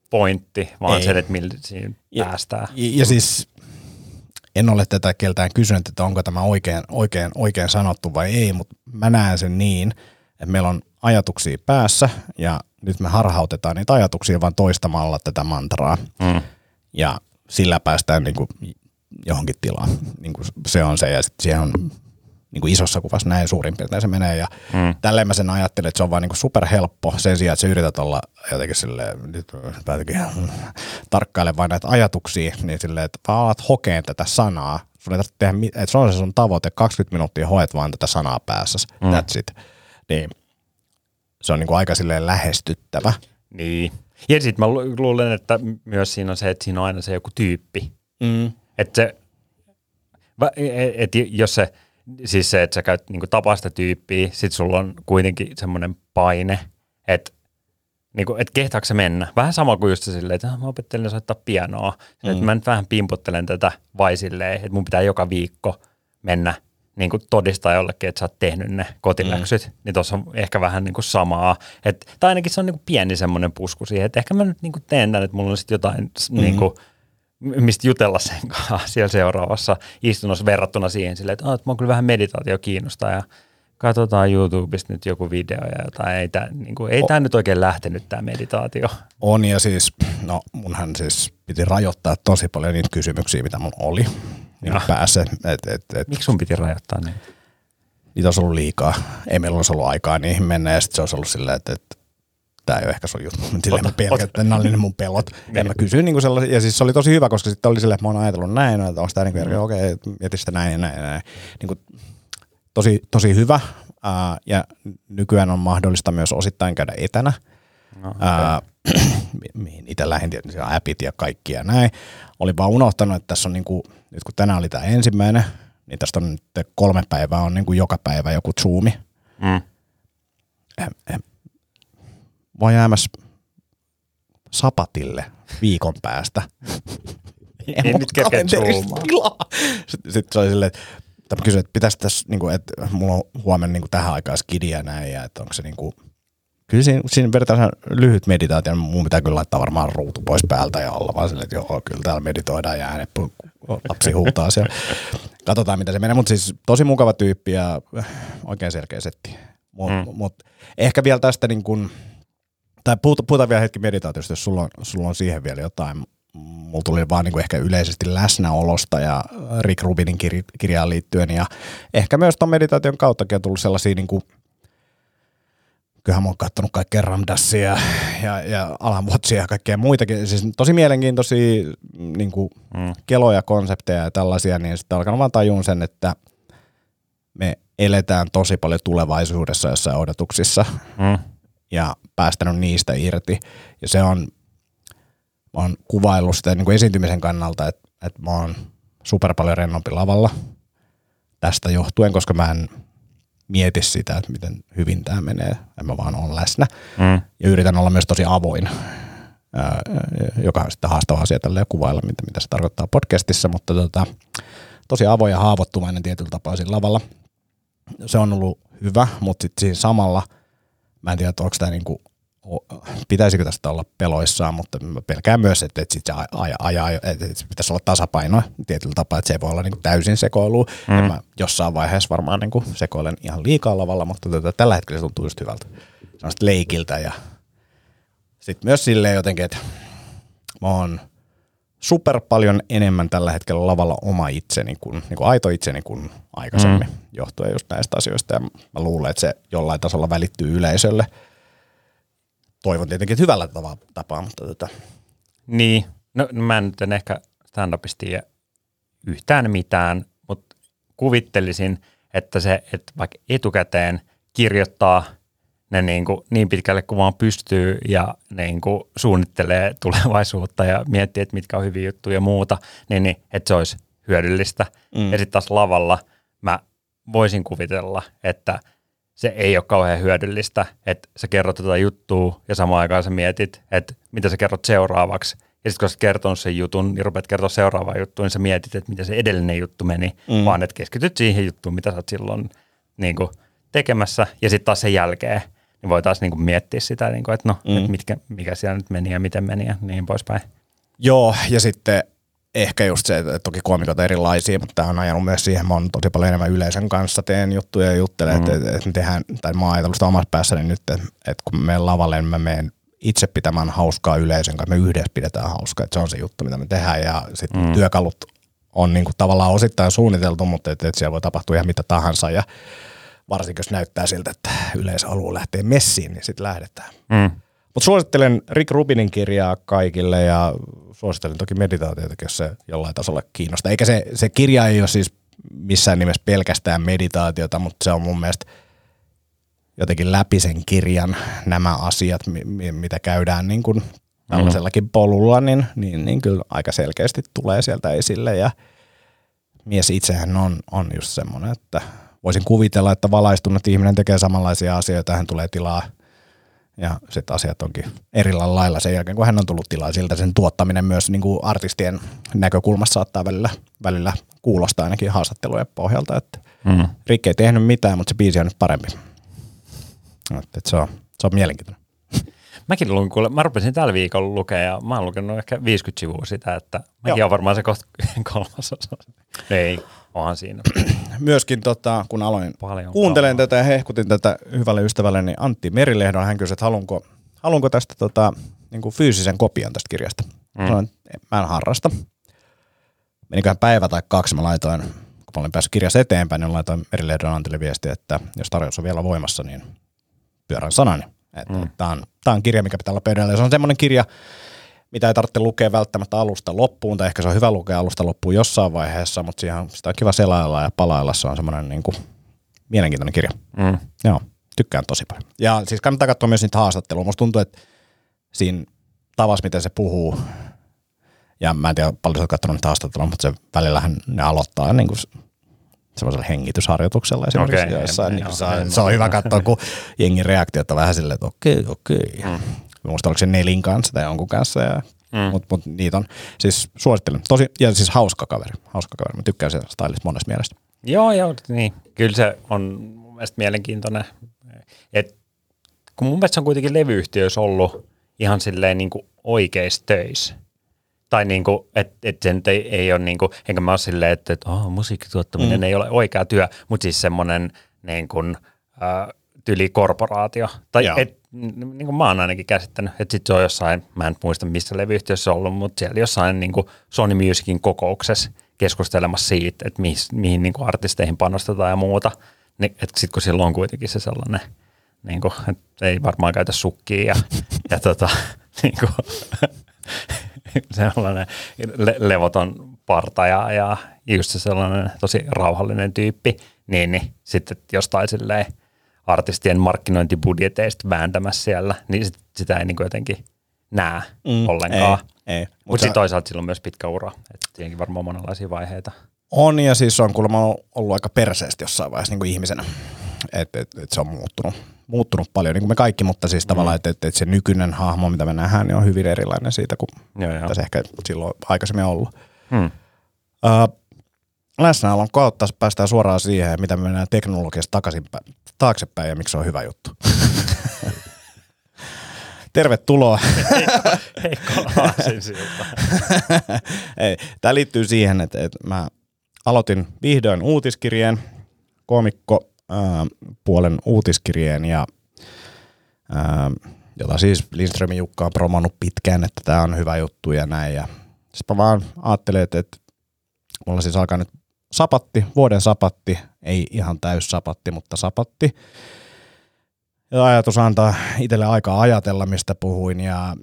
pointti, vaan Ei. se, että millä siinä Ja- päästään. ja, ja siis en ole tätä keltään kysynyt, että onko tämä oikein, oikein, oikein sanottu vai ei, mutta mä näen sen niin, että meillä on ajatuksia päässä ja nyt me harhautetaan niitä ajatuksia vaan toistamalla tätä mantraa. Mm. Ja sillä päästään niin kuin johonkin tilaan. Niin kuin se on se ja sitten siihen on niin kuin isossa kuvassa näin suurin piirtein se menee. Ja Mm. tälleen mä sen ajattelen, että se on vaan niin kuin superhelppo sen sijaan, että sä yrität olla jotenkin silleen, nyt päätäkin tarkkaile vain näitä ajatuksia, niin silleen, että vaan alat hokeen tätä sanaa. Sun ei tarvitse tehdä, että se on se sun tavoite, 20 minuuttia hoet vaan tätä sanaa päässä. Mm. That's it. Niin se on niin kuin aika silleen lähestyttävä. Niin. Ja sitten mä lu- luulen, että myös siinä on se, että siinä on aina se joku tyyppi. Mm. Että se, va- e- et jos se, siis se, että sä käyt niinku tapaa sitä tyyppiä, sit sulla on kuitenkin semmoinen paine, että niinku, et kehtaako se mennä. Vähän sama kuin just silleen, että "Ah, mä opettelin soittaa pianoa. Mm. Että mä nyt vähän pimpottelen tätä vai silleen, että mun pitää joka viikko mennä niin kuin todistaa jollekin, että sä oot tehnyt ne kotiläksyt, mm. niin tuossa on ehkä vähän niin kuin samaa. Et, tai ainakin se on niin kuin pieni semmoinen pusku siihen, että ehkä mä nyt niin kuin teen tämän, että mulla on sitten jotain mm. niin kuin, mistä jutella sen (laughs) kanssa siellä seuraavassa istunnossa verrattuna siihen silleen, että, oh, että mä kyllä vähän meditaatio kiinnostaa ja katsotaan YouTubesta nyt joku video ja jotain. Ei tämä niin kuin, ei tää nyt oikein lähtenyt tämä meditaatio. On ja siis, no munhan siis piti rajoittaa tosi paljon niitä kysymyksiä, mitä mun oli niin päässä. Et, et, et, Miksi sun piti rajoittaa niin? niitä olisi ollut liikaa. Ei meillä olisi ollut aikaa niihin mennä ja sitten se olisi ollut silleen, että, että tämä ei ole ehkä sun juttu. Silleen mä pelkät, että nämä oli ne mun pelot. Ja mä kysyin niin sellaisia, ja siis se oli tosi hyvä, koska sitten oli silleen, että mä oon ajatellut näin, että onko tämä niin kuin, okei, okay, mieti sitä näin ja näin ja näin. Niin kuin, tosi, tosi hyvä. Ää, ja nykyään on mahdollista myös osittain käydä etänä. No, okay. Ää, (clears throat) mi- mihin itse lähdin, tietysti appit ja kaikki ja näin. Olin vaan unohtanut, että tässä on niinku, nyt kun tänään oli tämä ensimmäinen, niin tästä on nyt kolme päivää, on niinku joka päivä joku Zoomi. mm. Em, em, Voi jäämässä sapatille viikon päästä. Ei mulla nyt kerkeä. Sitten, sitten se oli silleen, että mä kysyin, että pitäisi tässä, niin kuin, että mulla on huomenna niin kuin tähän aikaan skidi ja näin, ja että onko se niin kuin, kyllä siinä, siinä vedetään lyhyt meditaatio, mun pitää kyllä laittaa varmaan ruutu pois päältä ja olla vaan silleen, että joo, kyllä täällä meditoidaan ja äänet, lapsi huutaa siellä. Katsotaan, mitä se menee, mutta siis tosi mukava tyyppi ja oikein selkeä setti. Mutta Mm. mut, ehkä vielä tästä niin kuin, tai puhuta, puhutaan vielä hetki meditaatiosta, jos sulla on, sulla on siihen vielä jotain. Mulla tuli vaan niin kuin ehkä yleisesti läsnäolosta ja Rick Rubinin kir- kirjaan liittyen ja ehkä myös ton meditaation kauttakin on tullut sellaisia niin kuin, kyllähän mä oon kattonut kaikkea Ramdassia ja, ja, ja Alan Watchia ja kaikkea muitakin. Siis tosi mielenkiintoisia niin kuin Mm. keloja, konsepteja ja tällaisia, niin sitten alkanut vaan tajun sen, että me eletään tosi paljon tulevaisuudessa jossain odotuksissa Mm. ja päästänyt niistä irti. Ja se on, mä oon kuvaillut sitä niin kuin esiintymisen kannalta, että, että mä oon super paljon rennompi lavalla tästä johtuen, koska mä en mieti sitä, että miten hyvin tämä menee. En mä vaan on läsnä. Mm. Ja yritän olla myös tosi avoin, ää, joka on sitten haastava asia tällä kuvailla, mitä, mitä se tarkoittaa podcastissa, mutta tota, tosi avoin ja haavoittuvainen tietyllä tapaa siinä lavalla. Se on ollut hyvä, mutta sitten siinä samalla, mä en tiedä, onko tämä niinku, pitäisikö tästä olla peloissaan, mutta mä pelkään myös, että, että sit se ajaa, aja, että että se pitäisi olla tasapaino tietyllä tapaa, että se ei voi olla niinku täysin sekoilu. Mm. Mä jossain vaiheessa varmaan niinku sekoilen ihan liikaa lavalla, mutta tota, tällä hetkellä se tuntuu just hyvältä. Sellaista leikiltä ja sitten myös silleen jotenkin, että mä oon super paljon enemmän tällä hetkellä lavalla oma itseni kuin, niin kuin aito itseni kuin aikaisemmin, mm. johtuen just näistä asioista. Ja mä luulen, että se jollain tasolla välittyy yleisölle. Toivon tietenkin, että hyvällä tava- tapaa, mutta tota, Niin, no no mä nyt en ehkä stand-upista tiedä yhtään mitään, mutta kuvittelisin, että se, että vaikka etukäteen kirjoittaa ne niin, kuin niin pitkälle kuin vaan pystyy ja niin kuin suunnittelee (laughs) tulevaisuutta ja miettii, että mitkä on hyviä juttuja ja muuta, niin, niin että se olisi hyödyllistä. Mm. Ja sitten taas lavalla mä voisin kuvitella, että se ei ole kauhean hyödyllistä, että sä kerrot tätä juttua ja samaan aikaan sä mietit, että mitä sä kerrot seuraavaksi. Ja sitten kun sä kertonut sen jutun, niin rupeat kertoa seuraavaa juttua, niin sä mietit, että miten se edellinen juttu meni, mm. vaan että keskityt siihen juttuun, mitä sä oot silloin niin kuin, tekemässä. Ja sitten taas sen jälkeen niin voi taas niin kuin, miettiä sitä, niin kuin, että no, mm. että mitkä, mikä siellä nyt meni ja miten meni ja niin poispäin. Joo, ja sitten ehkä just se, että toki koomikot erilaisia, mutta tämä on ajanut myös siihen, mä oon tosi paljon enemmän yleisön kanssa, teen juttuja ja juttelen, mm-hmm. että, että me tehdään, tai mä oon ajatellut sitä omassa päässäni nyt, että, että kun me menen lavalle, niin mä menen itse pitämään hauskaa yleisön kanssa, me yhdessä pidetään hauskaa, että se on se juttu, mitä me tehdään ja sitten mm. työkalut on niin kuin tavallaan osittain suunniteltu, mutta että, että siellä voi tapahtua ihan mitä tahansa ja varsinkin jos näyttää siltä, että yleisö haluaa lähteä messiin, niin sitten lähdetään. Mm. Mutta suosittelen Rick Rubinin kirjaa kaikille ja suosittelen toki meditaatiota, jos se jollain tasolla kiinnostaa. Eikä se, se kirja ei ole siis missään nimessä pelkästään meditaatiota, mutta se on mun mielestä jotenkin läpi sen kirjan nämä asiat, mitä käydään niin kuin tällaisellakin polulla, niin, niin, niin kyllä aika selkeästi tulee sieltä esille ja mies itsehän on, on just semmoinen, että voisin kuvitella, että valaistunut ihminen tekee samanlaisia asioita, hän tulee tilaa ja sitten asiat onkin erillä lailla sen jälkeen, kun hän on tullut tilaa siltä sen tuottaminen myös niin kuin artistien näkökulmasta saattaa välillä, välillä kuulostaa ainakin haastattelujen pohjalta, että mm. Rikke ei tehnyt mitään, mutta se biisi on nyt parempi. Että, se, on, se on mielenkiintoinen. (laughs) Mäkin luin, kuule, mä rupesin tällä viikolla lukea ja mä oon lukenut ehkä 50 sivua sitä, että mäkin on varmaan se kohta (laughs) kolmas osa. Ei, onhan siinä. (clears throat) Myöskin tota, kun aloin Paljon kuuntelen tätä ja hehkutin tätä hyvälle ystävälle, niin Antti Merilehdon, hän kysyi, että haluanko, haluanko tästä tota, niin kuin fyysisen kopion tästä kirjasta. Mm. Sanoin, mä en harrasta. Meniköhän päivä tai kaksi, mä laitoin, kun mä olin päässyt kirjassa eteenpäin, niin laitoin Merilehdon Antille viestiä, että jos tarjous on vielä voimassa, niin pyörän sanani. mm. Tämä on, on kirja, mikä pitää olla pöydällä. Ja se on semmoinen kirja, mitä ei tarvitse lukea välttämättä alusta loppuun, tai ehkä se on hyvä lukea alusta loppuun jossain vaiheessa, mutta siihen sitä on kiva selailla ja palailla. Se on semmoinen niin kuin, mielenkiintoinen kirja. Mm. Joo, tykkään tosi paljon. Ja siis kannattaa katsoa myös niitä haastatteluja. Musta tuntuu, että siinä tavassa, miten se puhuu, ja mä en tiedä paljon sä oot katsonut niitä haastatteluja, mutta se välillähän ne aloittaa niin kuin semmoisella hengitysharjoituksella esimerkiksi okay, joissain. Niin se, on, se on hyvä katsoa, kun jengin reaktiot on vähän silleen, että okei, okay, okei. Okay. Mm. Muista oliko se Nelin kanssa tai jonkun kanssa. Ja, mm. Mutta mut, niitä on, siis suosittelen. Tosi, ja siis hauska kaveri. Hauska kaveri. Mä tykkään sitä stylista monesta mielestä. Joo, joo, niin. Kyllä se on mun mielestä mielenkiintoinen. Et, kun mun mielestä se on kuitenkin levyyhtiöissä ollut ihan silleen niin kuin oikeissa töissä tai niin kuin, että et sen ei, ei ole niin kuin, enkä mä ole silleen, että, että oh, musiikkituottaminen mm. ei ole oikea työ, mutta siis semmoinen niin kuin, äh, tylikorporaatio. Tai et, niin kuin mä oon ainakin käsittänyt, että sit se on jossain, mä en muista missä levyyhtiössä se on ollut, mutta siellä jossain niin kuin Sony Musicin kokouksessa keskustelemassa siitä, että mihin, mihin niin kuin artisteihin panostetaan ja muuta. Niin, että sitten kun siellä on kuitenkin se sellainen, niin kuin, että ei varmaan käytä sukkia ja, (laughs) ja tota, niin kuin, (laughs) sellainen le- levoton parta ja, ja just se sellainen tosi rauhallinen tyyppi, niin, niin sitten jostain silleen artistien markkinointibudjeteista vääntämässä siellä, niin sit, sitä ei niin kuin jotenkin näe mm, ollenkaan. Ei, ei. Mutta Mut sitten toisaalta sillä on myös pitkä ura, että tietenkin varmaan monenlaisia vaiheita. On ja siis on kuulemma ollut aika perseesti jossain vaiheessa niin kuin ihmisenä, että et, et se on muuttunut, muuttunut paljon, niin kuin me kaikki, mutta siis mm. tavallaan, että et, et se nykyinen hahmo, mitä me nähdään, niin on hyvin erilainen siitä kuin joo, se ehkä silloin aikaisemmin ollut. Hmm. Uh, läsnäolon kautta päästään suoraan siihen, mitä me mennään teknologiasta takaisin, taaksepäin ja miksi se on hyvä juttu. (laughs) Tervetuloa. (laughs) Heikko (laughs) Ei, Tämä liittyy siihen, että, että mä aloitin vihdoin uutiskirjeen, komikko äh, puolen uutiskirjeen ja äh, jota siis Lindströmin Jukka on promannut pitkään, että tämä on hyvä juttu ja näin. Ja sitten mä vaan ajattelin, että, että mulla siis alkaa nyt sapatti, vuoden sapatti, ei ihan täys sapatti, mutta sapatti. Ja ajatus antaa itselle aikaa ajatella, mistä puhuin ja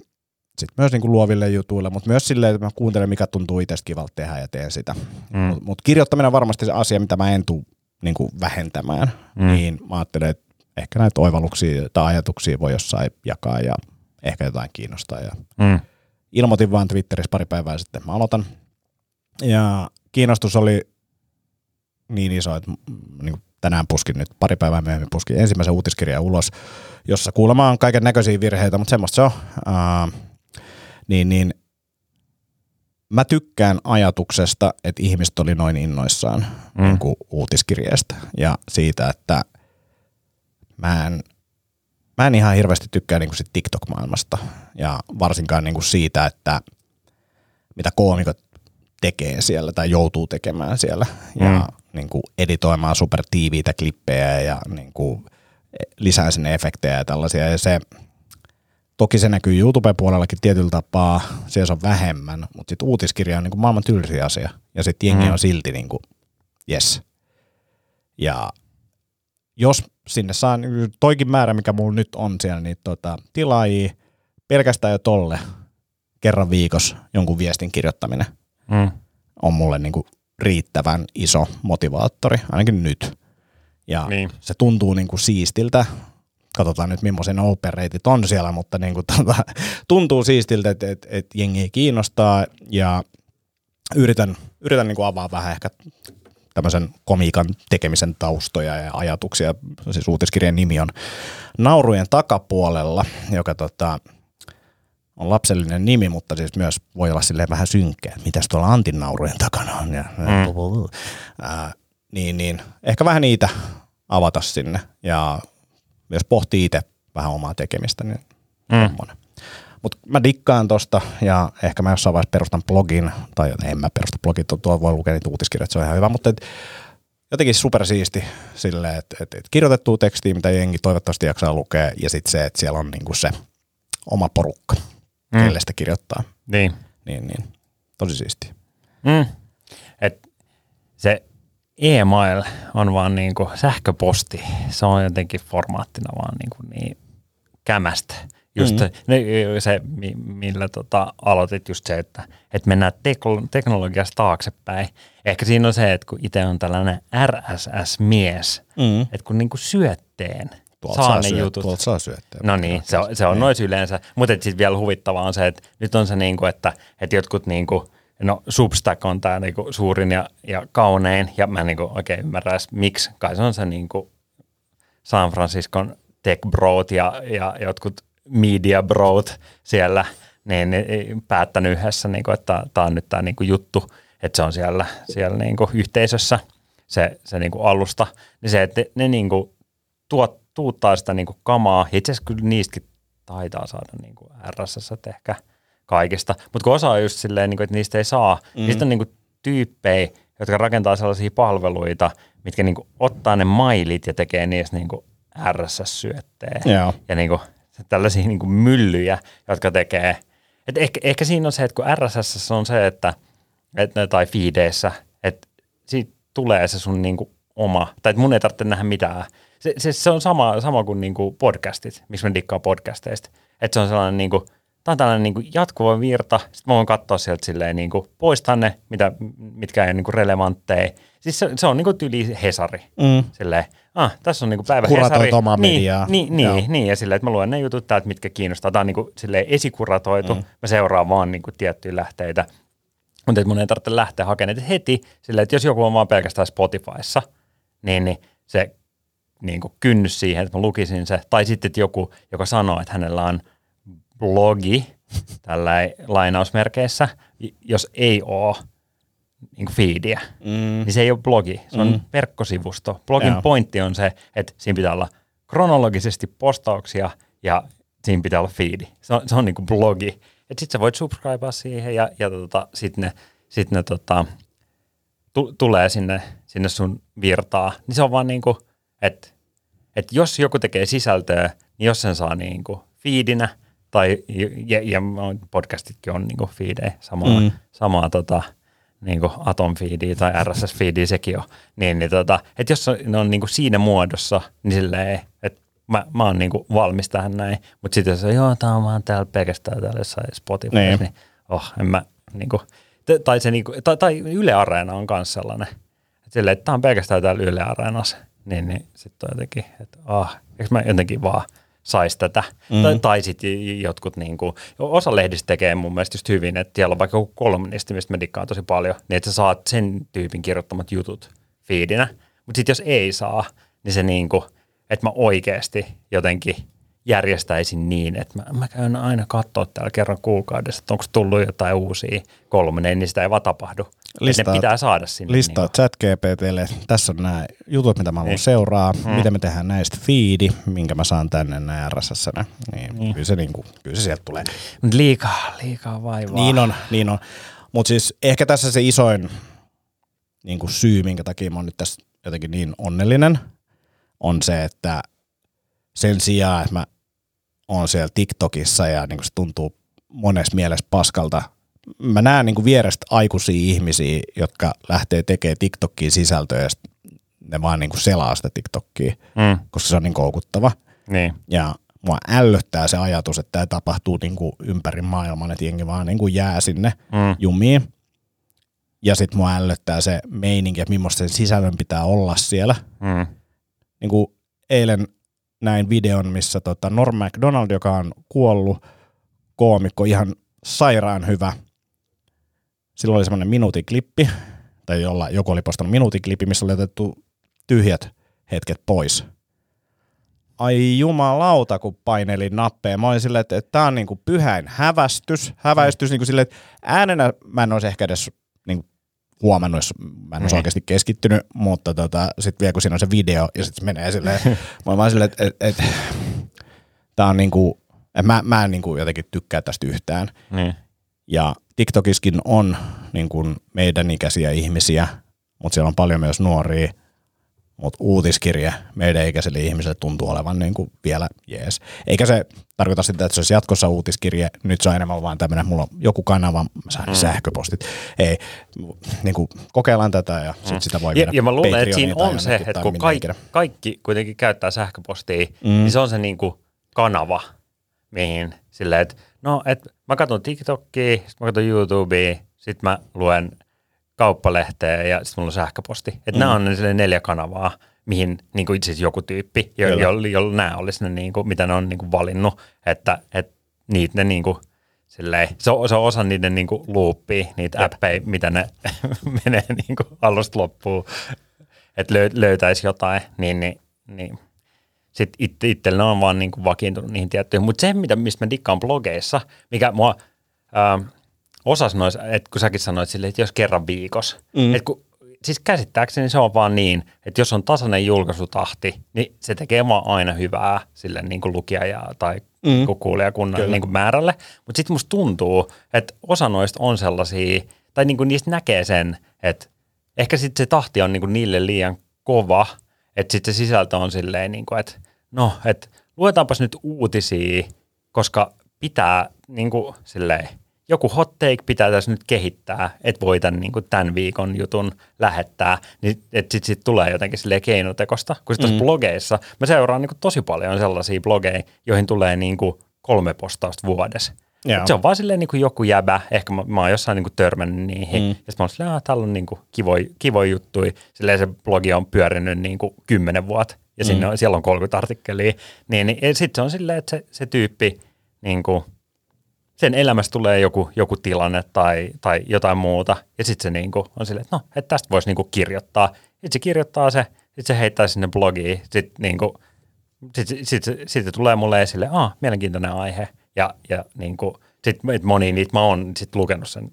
sitten myös niinku luoville jutuille, mutta myös silleen, että mä kuuntelen, mikä tuntuu itsestä kivalta tehdä ja teen sitä. Mm. Mutta mut kirjoittaminen on varmasti se asia, mitä mä en tule niinku vähentämään. Mm. Niin mä ajattelen, että ehkä näitä oivalluksia tai ajatuksia voi jossain jakaa ja ehkä jotain kiinnostaa. Ja mm. Ilmoitin vaan Twitterissä pari päivää sitten, että mä aloitan. Ja kiinnostus oli niin iso, että niin tänään puskin nyt pari päivää myöhemmin puskin ensimmäisen uutiskirjan ulos, jossa kuulemma on kaiken näköisiä virheitä, mutta semmoista se on. Uh, niin, niin mä tykkään ajatuksesta, että ihmiset oli noin innoissaan mm. niin kuin uutiskirjeestä ja siitä, että mä en, mä en ihan hirveästi tykkää niin kuin sit TikTok-maailmasta ja varsinkaan niin kuin siitä, että mitä koomikot tekee siellä tai joutuu tekemään siellä ja Mm. Niin kuin editoimaan supertiiviitä klippejä ja niin kuin lisää sinne efektejä ja tällaisia. Ja se, toki se näkyy YouTube-puolellakin tietyllä tapaa, siellä se on vähemmän, mutta sitten uutiskirja on niin kuin maailman tylsi asia ja sitten jengi Mm. on silti niin kuin, yes. Ja jos sinne saa, niin toikin määrä, mikä mulla nyt on siellä, niin tota, tilaajia pelkästään jo tolle kerran viikossa jonkun viestin kirjoittaminen Mm. on mulle niin kuin riittävän iso motivaattori, ainakin nyt. Ja Niin. se tuntuu niin kuin siistiltä. Katsotaan nyt, millaisia ne open rateit on siellä, mutta niin kuin tota, (laughs) tuntuu siistiltä, että, että, että jengi kiinnostaa ja yritän, yritän niin kuin avaa vähän ehkä tämmöisen komiikan tekemisen taustoja ja ajatuksia. Siis uutiskirjan nimi on Naurujen takapuolella, joka tota, on lapsellinen nimi, mutta siis myös voi olla silleen vähän synkkä, että mitäs tuolla Antin naurujen takana on. Ja, Mm. ää, niin, niin, ehkä vähän niitä avata sinne ja myös pohtii itse vähän omaa tekemistä, niin Mm. mutta mä dikkaan tosta ja ehkä mä jossain vaiheessa perustan blogin, tai en mä perusta blogin, tuo- voi lukea niitä uutiskirjoja, se on ihan hyvä, mutta et, jotenkin supersiisti silleen, että et, et kirjoitettua tekstiä, mitä jengi toivottavasti jaksaa lukea, ja sitten se, että siellä on niinku se oma porukka, Mm. kelle sitä kirjoittaa. Niin. Niin, niin. Tosi siisti. Mm. Et se e-mail on vaan niinku sähköposti. Se on jotenkin formaattina vaan niinku niin kämästä. Just Mm. se, millä tota, aloitit just se, että, että mennään teklo- teknologiasta taaksepäin. Ehkä siinä on se, että kun itse on tällainen RSS-mies, Mm. että kun niinku syötteen Tuolta saa saa, ne syöt, jutut. tuolta saa syöttää. No niin, se on, se on nois yleensä. Mutta sitten vielä huvittavaa on se, että nyt on se niinku, että, että jotkut niinku, no Substack on tämä niinku suurin ja, ja kaunein, ja mä en niinku oikein ymmärrä edes miksi. Kai se on se niinku San Franciscon tech brot ja, ja jotkut media brot siellä, niin, niin päättänyt yhdessä, niinku, että tämä on nyt tämä niinku juttu, että se on siellä, siellä niinku yhteisössä se, se niinku alusta. Niin se, että ne, ne niinku tuot, tuuttaa sitä niinku kamaa. Itse asiassa kyllä niistäkin taitaa saada niinku RSS ehkä kaikista. Mutta kun osa on just silleen, niinku, että niistä ei saa, mm. niin sitten on niinku tyyppejä, jotka rakentaa sellaisia palveluita, mitkä niinku ottaa ne mailit ja tekee niistä niinku RSS-syötteen. Joo. Ja niinku, tällaisia niinku myllyjä, jotka tekee. Et ehkä, ehkä siinä on se, että kun RSS on se, että, että tai feedeissä, että siitä tulee se sun niinku oma, tai että mun ei tarvitse nähdä mitään. Se, se, se on sama, sama kuin niinku podcastit, miksi mä dikkaan podcasteista. Että se on sellainen niinku, tää on tällainen niinku jatkuva virta, sitten mä voin katsoa sieltä silleen niinku, poistaa ne, mitä, mitkä ei ole niinku relevantteja. Siis se, se on niinku tyyli Hesari. Mm. Silleen, ah, tässä on niinku päivä Kuratoit Hesari. omaa niin, mediaa. Niin, Joo. niin, niin, ja silleen, että mä luen ne jutut täältä, mitkä kiinnostaa. Tämä on niinku silleen esikuratoitu. Mm. Mä seuraan vaan niinku tiettyjä lähteitä. Mutta mun ei tarvitse lähteä hakemaan heti. Silleen, että jos joku on vaan pelkästään Spotifyssa, niin, niin se niin kuin kynnys siihen, että mä lukisin se. Tai sitten että joku, joka sanoo, että hänellä on blogi, tällä lainausmerkeissä, jos ei ole niin kuin feediä, Mm. niin se ei ole blogi, se on Mm. verkkosivusto. Blogin Joo. pointti on se, että siinä pitää olla kronologisesti postauksia ja siinä pitää olla feedi. Se on, se on niin kuin blogi. Sitten sä voit subscribea siihen ja, ja tota, sitten ne, sit ne tota, tu, tulee sinne, sinne sun virtaa. Niin se on vaan niin kuin, että että jos joku tekee sisältöä, niin jos sen saa niin kuin feedinä, tai, ja, ja podcastitkin on niin kuin feedejä, samaa, mm. Samaa tota, niin kuin atom feedia tai RSS feedia sekin on, niin, niin tota, että jos ne on niin kuin siinä muodossa, niin silleen, että mä, mä oon niin kuin valmis tähän näin, mutta sitten jos on, joo, tää on vaan täällä pelkästään täällä jossain Spotify, niin, Niin. oh, en mä niin kuin, tai, se niin kuin, tai, tai Yle Areena on myös sellainen, että silleen, että tää on pelkästään täällä Yle Areenassa, niin, niin sitten on jotenkin, että ah, eikö mä jotenkin vaan saisi tätä. Mm. Tai, tai sitten jotkut, niin kuin, osa lehdistä tekee mun mielestä just hyvin, että siellä on vaikka joku kolumnisti, mistä mä dikkaan tosi paljon, niin että sä saat sen tyypin kirjoittamat jutut fiidinä. Mutta sitten jos ei saa, niin se niin kuin, että mä oikeasti jotenkin järjestäisin niin, että mä, mä käyn aina katsoa täällä kerran kuukaudessa, että onko tullut jotain uusia kolmonen, niin sitä ei vaan tapahdu. Listaat- ne pitää saada sinne. Listaa chat GPTlle, tässä on nämä jutut, mitä mä haluan Niin. seuraa, mm. miten me tehdään näistä feedi, minkä mä saan tänne näin RSS. Niin, niin. Kyllä, se, niinku, kyllä se sieltä tulee. Mutta liikaa, liikaa vaivaa. Niin on, niin on. Mutta siis ehkä tässä se isoin niin kuin syy, minkä takia mä oon nyt tässä jotenkin niin onnellinen, on se, että sen sijaan, että mä oon siellä TikTokissa ja niin kuin se tuntuu monessa mielessä paskalta, mä näen niin kuin vierestä aikuisia ihmisiä, jotka lähtee tekemään TikTokiin sisältöä ja ne vaan niin kuin selaa sitä TikTokia, Mm. koska se on niin koukuttava. Niin. Ja mua ällöttää se ajatus, että tämä tapahtuu niin kuin ympäri maailman, että jengi vaan niin kuin jää sinne Mm. jumiin. Ja sitten mua ällöttää se meininki, että millaista sen sisällön pitää olla siellä. Mm. Niin kuin eilen näin videon, missä tota Norm MacDonald, joka on kuollut koomikko, ihan sairaan hyvä. Sillä oli semmoinen minuutiklippi, tai jolla joku oli postannut minuutiklippi, missä oli otettu tyhjät hetket pois. Ai jumalauta, kun painelin nappeja. Mä olin silleen, että, että tää on niinku pyhäin hävästys, häväistys niinku silleen, että äänenä mä en olisi ehkä edes niinku huomannut, jos mä en olisi Niin. oikeasti keskittynyt, mutta tota, sitten vielä kun siinä on se video ja sitten se menee silleen, mä olen vaan silleen, että, että, että tää on niinku, että mä, mä en niinku jotenkin tykkää tästä yhtään. Niin. Ja TikTokiskin on niin kuin meidän ikäisiä ihmisiä, mutta siellä on paljon myös nuoria. Mutta uutiskirje meidän ikäisille ihmisille tuntuu olevan niin kuin vielä jees. Eikä se tarkoita sitä, että se olisi jatkossa uutiskirje. Nyt se on enemmän vaan tämmöinen, mulla on joku kanava, mä saan mm. sähköpostit. Ei, niin kuin kokeillaan tätä ja sit sitä voi Ja, viedä ja mä luulen, että siinä on se, että kun kaikki, kaikki kuitenkin käyttää sähköpostia, Mm. mm. niin se on se niinku kanava, mihin silleen, että no, et mä katson TikTokia, sit mä katson YouTubea, sit mä luen kauppalehteä ja sit mulla on sähköposti. Että mm. nämä on ne neljä kanavaa, mihin niin kuin itse joku tyyppi, jo, jolla jo, nämä olisi ne, niin kuin, mitä ne on niin kuin valinnut, että, että niitä ne niin kuin, silleen, se, on, se on osa niiden niin kuin loopia, niitä Jep. appeja, mitä ne (laughs) menee niin kuin alusta loppuun, että löy, löytäisi jotain, niin, niin, niin. sitten it, itsellä on vaan niin kuin vakiintunut niihin tiettyihin. Mutta se, mitä, mistä mä dikkaan blogeissa, mikä mua ähm, osas noissa, että kun säkin sanoit silleen, että jos kerran viikossa, mm. että kun, siis käsittääkseni se on vaan niin, että jos on tasainen julkaisutahti, niin se tekee vaan aina hyvää sille niin kuin lukijaja tai mm. niin kuulijakunnan Kyllä. niin kuin määrälle. Mutta sitten musta tuntuu, että osa noista on sellaisia, tai niin kuin niistä näkee sen, että ehkä sitten se tahti on niin kuin niille liian kova, että sitten se sisältö on silleen, niin kuin, että no, että luetaanpas nyt uutisia, koska pitää niin kuin, silleen, joku hot take pitää tässä nyt kehittää, että voi tämän, niin kuin, tämän viikon jutun lähettää, niin että sitten sit tulee jotenkin silleen keinotekosta. Kun sitten mm. blogeissa, mä seuraan niin kuin, tosi paljon sellaisia blogeja, joihin tulee niin kuin, kolme postausta vuodessa. Joo. Se on vaan silleen niin kuin joku jäbä, ehkä mä, mä oon jossain niin kuin törmännyt niihin, mm. ja sitten mä oon silleen, että täällä on niin kuin kivoja, kivoja juttuja, silleen se blogi on pyörinyt niin kuin kymmenen vuotta, ja sinne on, siellä on 30 artikkelia, niin, niin sitten se on silleen, että se, se tyyppi, niin kuin, sen elämästä tulee joku, joku tilanne tai, tai jotain muuta, ja sitten se niin kuin on silleen, että no, että tästä voisi niin kuin kirjoittaa. Sitten se kirjoittaa se, sitten se heittää sinne blogiin, sitten niin kuin, sitten sit, sit, sit tulee mulle esille, ah, mielenkiintoinen aihe, ja, ja niin kuin, sit, et moni niitä mä oon sit lukenut sen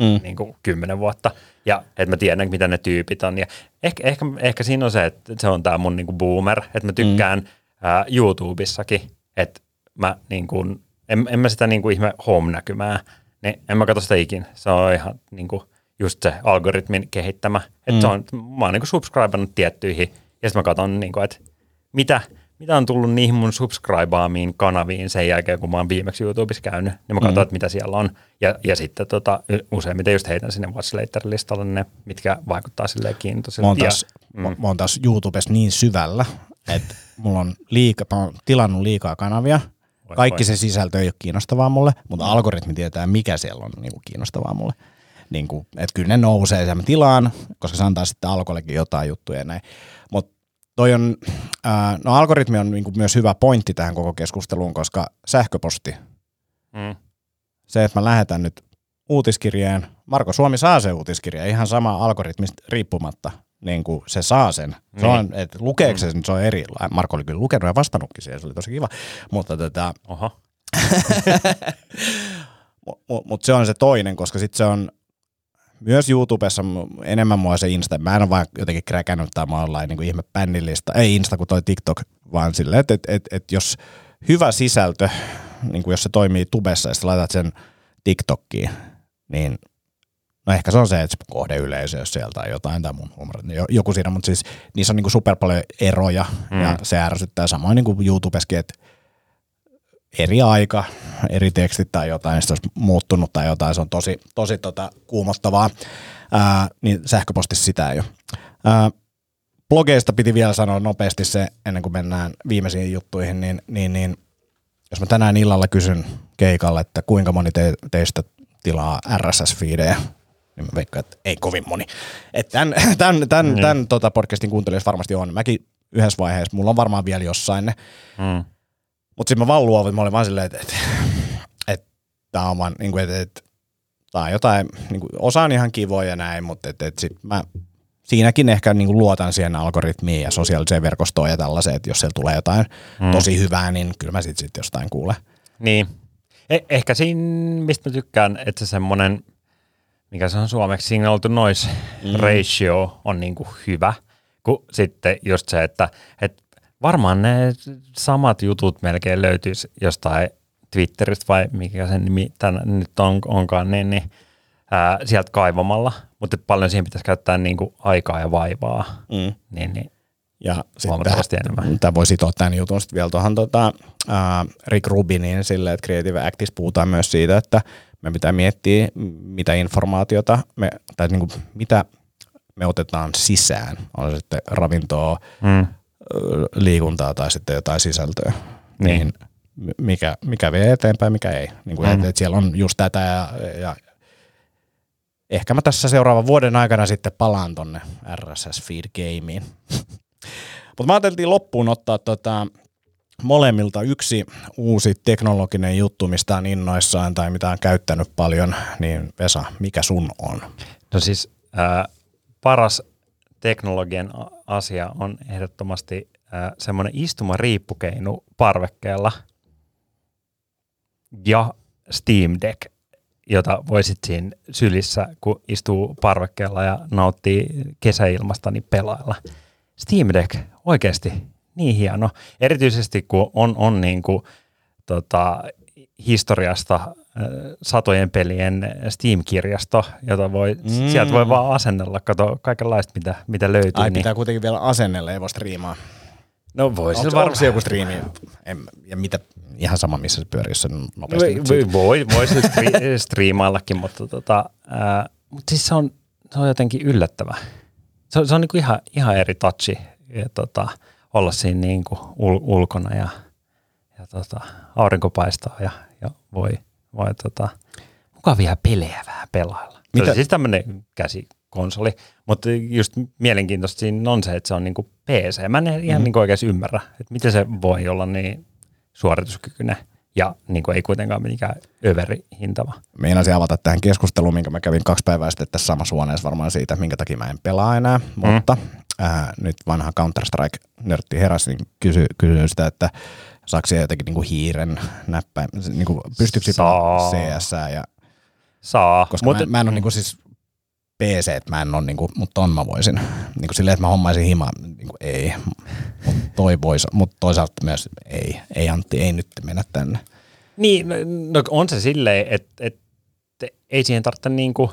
mm. niin kuin kymmenen vuotta, ja että mä tiedän, mitä ne tyypit on, ja ehkä, ehkä, ehkä siinä on se, että se on tämä mun niin kuin boomer, että mä tykkään mm. ää, YouTubessakin, että mä niin kuin, en, en mä sitä niin kuin ihme home-näkymää, niin en mä katso sitä ikin, se on ihan niin kuin, just se algoritmin kehittämä, että mm. se on, mä oon niin kuin subscribannut tiettyihin, ja sitten mä katson, niin kuin, että mitä, mitä on tullut niihin mun subscribaamiin kanaviin sen jälkeen, kun mä oon viimeksi YouTubessa käynyt, niin mä katson, mm. että mitä siellä on. Ja, ja sitten tota, useimmiten just heitän sinne Watch Later-listalle ne, mitkä vaikuttaa silleen kiintoisilta. Mä oon Ja- taas, mm. mä, mä oon taas YouTubessa niin syvällä, että mulla on liika, mä oon tilannut liikaa kanavia. Voi, Kaikki voi. se sisältö ei ole kiinnostavaa mulle, mutta algoritmi tietää, mikä siellä on niin kuin kiinnostavaa mulle. Niin kuin, että kyllä ne nousee ja mä tilaan, koska se antaa sitten alkollekin jotain juttuja ja näin. Mutta toi on, ää, no algoritmi on niin kuin myös hyvä pointti tähän koko keskusteluun, koska sähköposti, Mm. se, että mä lähetän nyt uutiskirjeen, Marko Suomi saa se uutiskirja ihan sama algoritmista riippumatta, niin kuin se saa sen. Se Niin. on, että lukeeko se, se on eri. Marko oli kyllä lukenut ja vastannutkin siihen, se oli tosi kiva. Mutta tota, Oho. (laughs) Mutta mut se on se toinen, koska sitten se on myös YouTubessa enemmän mua se Insta. Mä en ole vaan jotenkin kräkännyt tai mä oon niin kuin ihme bännilista. Ei Insta kuin toi TikTok, vaan silleen, että et, et, et jos hyvä sisältö, niin kuin jos se toimii tubessa ja sitten laitat sen TikTokkiin, niin No ehkä se on se, että se kohdeyleisö, jos sieltä on jotain tai mun huumori, niin jo- joku siinä, mutta siis niissä on niinku super paljon eroja mm. ja se ärsyttää samoin niin kuin YouTubeskin, että eri aika, eri tekstit tai jotain, sitten olisi muuttunut tai jotain, se on tosi, tosi tota, kuumottavaa, ää, niin sähköpostissa sitä ei ole. Ää, blogeista piti vielä sanoa nopeasti se, ennen kuin mennään viimeisiin juttuihin, niin, niin, niin jos mä tänään illalla kysyn keikalle, että kuinka moni te, teistä tilaa RSS-fiidejä, niin mä veikkaan, että ei kovin moni. Et tämän, (laughs) tämän, tämän, Niin. tämän tota podcastin kuuntelijoissa varmasti on. Mäkin yhdessä vaiheessa, mulla on varmaan vielä jossain ne, Mm. mutta sitten mä vaan luovin, mä olin vaan silleen, että, että, että tää on vaan, niin kuin, että, että on jotain, niin kuin, osa on ihan kivoja ja näin, mutta että, että sit mä siinäkin ehkä niin kuin luotan siihen algoritmiin ja sosiaaliseen verkostoon ja tällaiseen, että jos siellä tulee jotain mm. tosi hyvää, niin kyllä mä sitten sit jostain kuulen. Niin. Eh- ehkä siinä, mistä mä tykkään, että se semmoinen, mikä se on suomeksi, signal to noise mm. ratio on niinku hyvä. Kun sitten just se, että, että varmaan ne samat jutut melkein löytyisi jostain Twitteristä vai mikä sen nimi tän, nyt on, onkaan, niin, niin ää, sieltä kaivamalla, mutta paljon siihen pitäisi käyttää niinku aikaa ja vaivaa. Mm. Niin, niin. Ja sitten Huomattavasti tämä, enemmän. tämä voi sitoa tämän jutun sitten vielä tuohon tota, Rick Rubinin sille, että Creative Actis puhutaan myös siitä, että me pitää miettiä, mitä informaatiota, me, tai niin kuin, mitä me otetaan sisään, on se sitten ravintoa, Mm. liikuntaa tai sitten jotain sisältöä, Niin. niin, mikä, mikä vie eteenpäin, mikä ei. Niin kuin, Mm. mm. et, et siellä on just tätä ja, ja ehkä mä tässä seuraavan vuoden aikana sitten palaan tonne RSS Feed Gameen. (laughs) Mutta mä ajateltiin loppuun ottaa tota, molemmilta yksi uusi teknologinen juttu, mistä on innoissaan tai mitä on käyttänyt paljon, niin Vesa, mikä sun on? No siis äh, paras teknologian asia on ehdottomasti äh, semmoinen istumariippukeinu parvekkeella ja Steam Deck, jota voisit siinä sylissä, kun istuu parvekkeella ja nauttii kesäilmasta, niin pelailla. Steam Deck, oikeasti niin hieno. Erityisesti kun on, on niin kuin, tota, historiasta äh, satojen pelien Steam-kirjasto, jota voi, Mm. sieltä voi vaan asennella, kato kaikenlaista, mitä, mitä löytyy. Ai niin, pitää kuitenkin vielä asennella, ei voi striimaa. no voi Onko, sillä onko se joku striimi? En, ja mitä, ihan sama missä se pyörii, jos se nopeasti. voi, voi, voi, se stri- (laughs) striimaillakin, mutta tota, ää, mut siis se on, se on jotenkin yllättävä. Se on, se on niinku ihan, ihan eri touchi ja tota, olla siinä niinku ul, ulkona ja, ja tota, aurinko paistaa ja, ja voi, voi tota, mukavia pelejä vähän pelailla. Se Mitä- on siis tämmöinen käsikonsoli, mutta just mielenkiintoista siinä on se, että se on niinku PC. Mä en ihan Mhm. mm. niinku oikein ymmärrä, että miten se voi olla niin suorituskykyinen ja niinku ei kuitenkaan mikään överi hintava. Meinasin avata tähän keskusteluun, minkä mä kävin kaksi päivää sitten tässä samassa huoneessa varmaan siitä, minkä takia mä en pelaa enää, mm. mutta ää, nyt vanha Counter-Strike-nörtti heräsi, niin kysy, kysyin sitä, että saako siellä jotenkin niinku hiiren näppäin, niinku, pystyykö Saa. CS ja Saa, koska Mut, mä, mä en ole niinku siis PC, että mä en ole niinku, mutta ton mä voisin. Niinku silleen, että mä hommaisin himaa, niinku ei. Mut toi vois, mutta toisaalta myös ei. Ei Antti, ei nyt mennä tänne. Niin, no, no on se silleen, että et, ei siihen tarvitse niinku,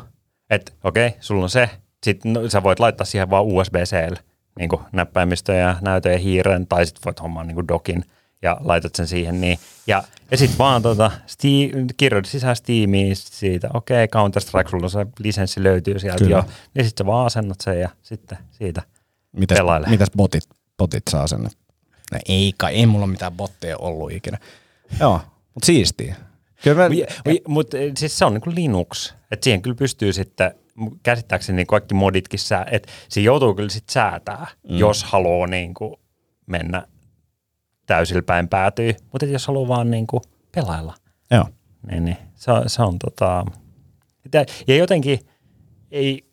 että okei, sulla on se, sitten no, sä voit laittaa siihen vaan USB-C niinku näppäimistö ja näytön ja hiiren, tai sitten voit hommaa niinku dokin ja laitat sen siihen. Niin. Ja, ja sitten vaan tota, Steam, kirjoitat sisään Steamiin siitä, okei, Counter-Strike, sulla on se lisenssi löytyy sieltä Kyllä. jo, niin sitten sä vaan asennat sen ja sitten siitä. Mitäs, Pelaile. mitäs botit, botit saa sen? No ei kai, ei mulla mitään botteja ollut ikinä. Joo, mutta siistiä. Kyllä mä, Mutta siis se on niin kuin Linux, että siihen kyllä pystyy sitten, käsittääkseni niin kaikki moditkin sää, että siinä joutuu kyllä sitten säätää, mm. jos haluaa niin kuin mennä täysillä päin päätyy, mutta jos haluaa vaan niin kuin pelailla, joo. niin, niin se, on, se on tota, ja- jotenkin ei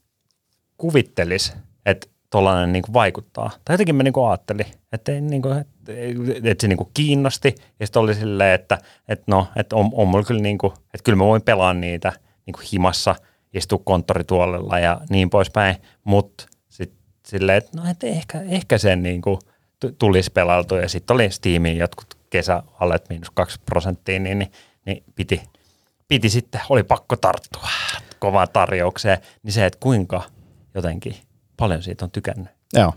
kuvittelisi, että tuollainen niin vaikuttaa. Tai jotenkin mä niin ajattelin, että, ei, niin kuin, että, että se niin kuin kiinnosti. Ja sitten oli silleen, että, että no, että on, on mulla kyllä niin kuin, että kyllä mä voin pelaa niitä niin kuin himassa, istua konttorituolella ja niin poispäin. Mutta sitten silleen, että no, että ehkä, ehkä sen niin kuin tu- tulisi pelailtu. Ja sitten oli Steamin jotkut kesäalet miinus kaksi prosenttia, niin, niin, niin piti, piti sitten, oli pakko tarttua. kovaan tarjoukseen, niin se, että kuinka jotenkin paljon siitä on tykännyt. Joo.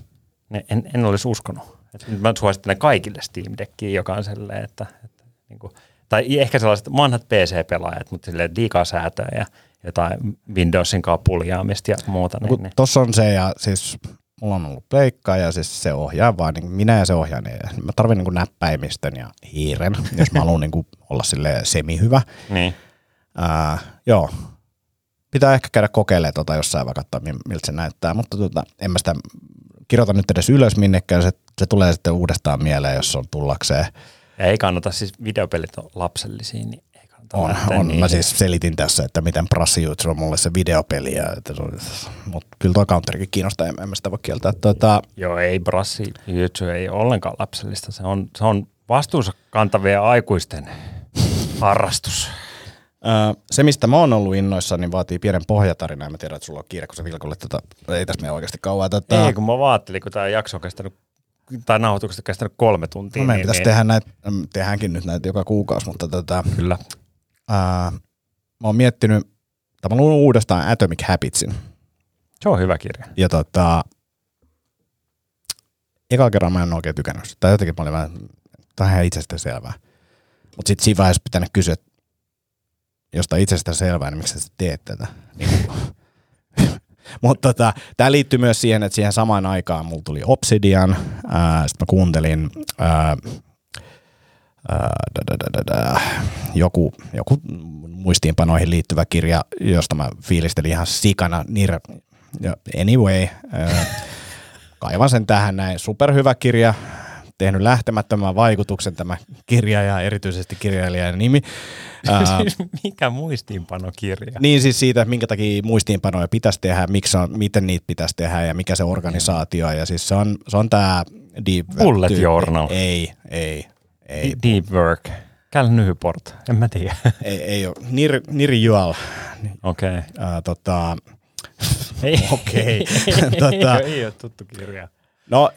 En, en olisi uskonut. Et mä suosittelen kaikille Steam Deckiin, joka on sellainen, että, että niin kuin, tai ehkä sellaiset vanhat PC-pelaajat, mutta silleen liikaa säätöä ja jotain Windowsin kanssa puljaamista ja muuta. No, Niin, niin. Tuossa on se, ja siis mulla on ollut pleikkaa, ja siis se ohjaa vaan, niin minä ja se ohjaa, niin mä tarvin niin näppäimistön ja hiiren, (laughs) jos mä haluan niin olla sille semi-hyvä. niin. Ää, joo, pitää ehkä käydä kokeilemaan tota jossain vaikka katsoa, mi- miltä se näyttää, mutta tota, en mä sitä kirjoita nyt edes ylös minnekään, se, se tulee sitten uudestaan mieleen, jos on tullakseen. Ja ei kannata, siis videopelit on lapsellisia, niin On, on. niihin. Mä siis selitin tässä, että miten Brassiuts on mulle se videopeli, ja että se on, mutta kyllä tuo Counterikin kiinnostaa, en, en mä sitä voi kieltää. Tota, Joo, ei YouTube ei ollenkaan lapsellista. Se on, se on vastuunsa kantavien aikuisten harrastus. Se, mistä mä oon ollut innoissa, niin vaatii pienen pohjatarinan. Mä tiedän, että sulla on kiire, kun sä vilkulle tätä. Ei tässä mene oikeasti kauan. Tätä. Ei, kun mä vaattelin, kun tämä jakso on kestänyt, tai nauhoitukset on kestänyt kolme tuntia. no, meidän niin, pitäisi niin, tehdä näitä, tehdäänkin nyt näitä joka kuukausi, mutta tota, Kyllä. Ää, mä oon miettinyt, tai mä luin uudestaan Atomic Habitsin. Se on hyvä kirja. Ja tota, eka kerran mä en oikein tykännyt sitä. Tai jotenkin mä olin vähän, tämä on ihan itsestään selvää. Mutta sitten siinä vaiheessa pitänyt kysyä, että jos tämä on itsestään selvää, niin miksi sä teet tätä? (laughs) Niin Mutta tota, tämä liittyy myös siihen, että siihen samaan aikaan mulla tuli Obsidian, sitten mä kuuntelin ää, joku, joku muistiinpanoihin liittyvä kirja, josta mä fiilistelin ihan sikana. Anyway, kaivan sen tähän näin. Superhyvä kirja, tehnyt lähtemättömän vaikutuksen tämä kirja ja erityisesti kirjailijan nimi. (laughs) Siis mikä muistiinpanokirja? niin siis siitä, minkä takia muistiinpanoja pitäisi tehdä, miksi on, miten niitä pitäisi tehdä ja mikä se organisaatio. Ja siis se on, se on tämä deep Bullet journal. Ei, ei, ei, Deep work. Cal Nyport. En mä tiedä. (laughs) ei, ei ole. Nir, Niri Jual. Okei. Ää, tota, Ei, Okei. (laughs) ei, (laughs) Tota- ei, ei ole tuttu kirja. no,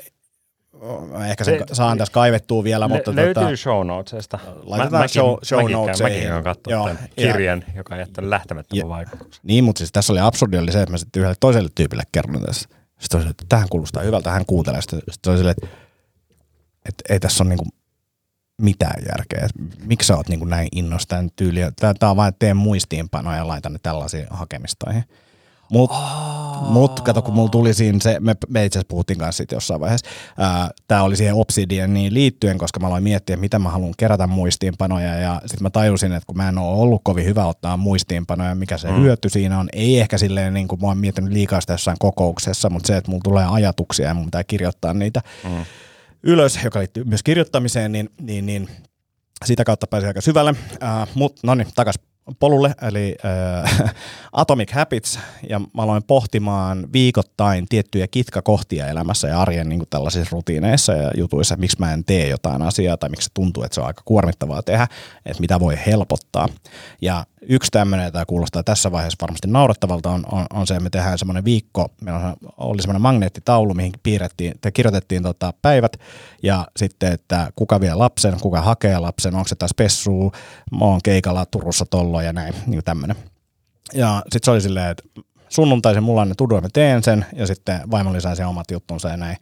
mä ehkä sen Se- saan tässä kaivettua vielä, mutta Lö- löytyy tota, show notesista. Laitetaan show- show mäkin, notesiin. Mäkin olen katsonut Joo, tämän ja- kirjan, joka on jättänyt lähtemättömän Ja- vaikutuksen. Niin, mutta siis tässä oli absurdi oli se, että mä sitten yhdelle toiselle tyypille kerron tässä. Sitten oli, että tähän kuulostaa hyvältä, hän kuuntelee. Sitten, sitten oli silleen, että, että ei tässä ole niinku mitään järkeä. Miksi sä oot niinku näin innosta tämän tyyliä? Tämä on vain, että teen muistiinpanoja ja laitan ne tällaisiin hakemistoihin. Mutta oh. mut, kato, kun mulla tuli siinä se, me, me itse asiassa puhuttiin kanssa siitä jossain vaiheessa, tämä oli siihen Obsidianiin liittyen, koska mä aloin miettiä, mitä mä haluan kerätä muistiinpanoja ja sitten mä tajusin, että kun mä en ole ollut kovin hyvä ottaa muistiinpanoja, mikä se mm. hyöty siinä on, ei ehkä silleen niin kuin mä oon miettinyt liikaa sitä jossain kokouksessa, mutta se, että mulla tulee ajatuksia ja mun pitää kirjoittaa niitä mm. Ylös, joka liittyy myös kirjoittamiseen, niin, niin, niin sitä kautta pääsin aika syvälle. Uh, Mutta no niin, takas polulle, eli äh, (laughs) Atomic Habits, ja mä aloin pohtimaan viikoittain tiettyjä kitkakohtia elämässä ja arjen niin tällaisissa rutiineissa ja jutuissa, että miksi mä en tee jotain asiaa tai miksi se tuntuu, että se on aika kuormittavaa tehdä, että mitä voi helpottaa. Ja yksi tämmöinen, tämä kuulostaa tässä vaiheessa varmasti naurettavalta, on, on, on se, että me tehdään semmoinen viikko, meillä oli semmoinen magneettitaulu, mihin piirrettiin, tai kirjoitettiin tota päivät, ja sitten, että kuka vie lapsen, kuka hakee lapsen, onko se taas pessuu, mä oon keikalla Turussa tollo ja näin, niin tämmöinen. Ja sitten se oli silleen, että sunnuntaisin mulla on ne tudu, mä teen sen, ja sitten vaimo lisää sen omat juttunsa ja näin.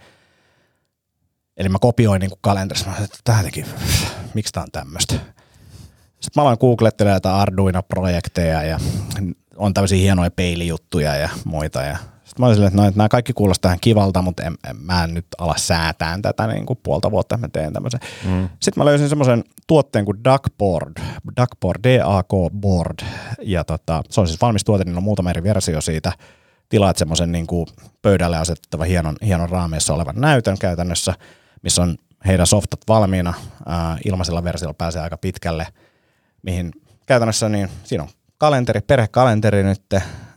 Eli mä kopioin niin kalenterissa, mä että tämä teki, miksi tää on tämmöistä. Sitten mä aloin googlettelemaan jotain Arduino-projekteja ja on tämmöisiä hienoja peilijuttuja ja muita. Ja sitten mä olin silleen, että, no, että nämä kaikki kuulostaa ihan kivalta, mutta en, en, mä en nyt ala säätään tätä niin kuin puolta vuotta, että mä teen tämmöisen. Mm. Sitten mä löysin semmoisen tuotteen kuin Duckboard, Duckboard, D-A-K Board. Ja tota, se on siis valmis tuote, niin on muutama eri versio siitä. Tilaat semmoisen niin kuin pöydälle asetettavan hienon, hienon raameissa olevan näytön käytännössä, missä on heidän softat valmiina. Ää, ilmaisella versiolla pääsee aika pitkälle – mihin käytännössä niin siinä on kalenteri, perhekalenteri nyt,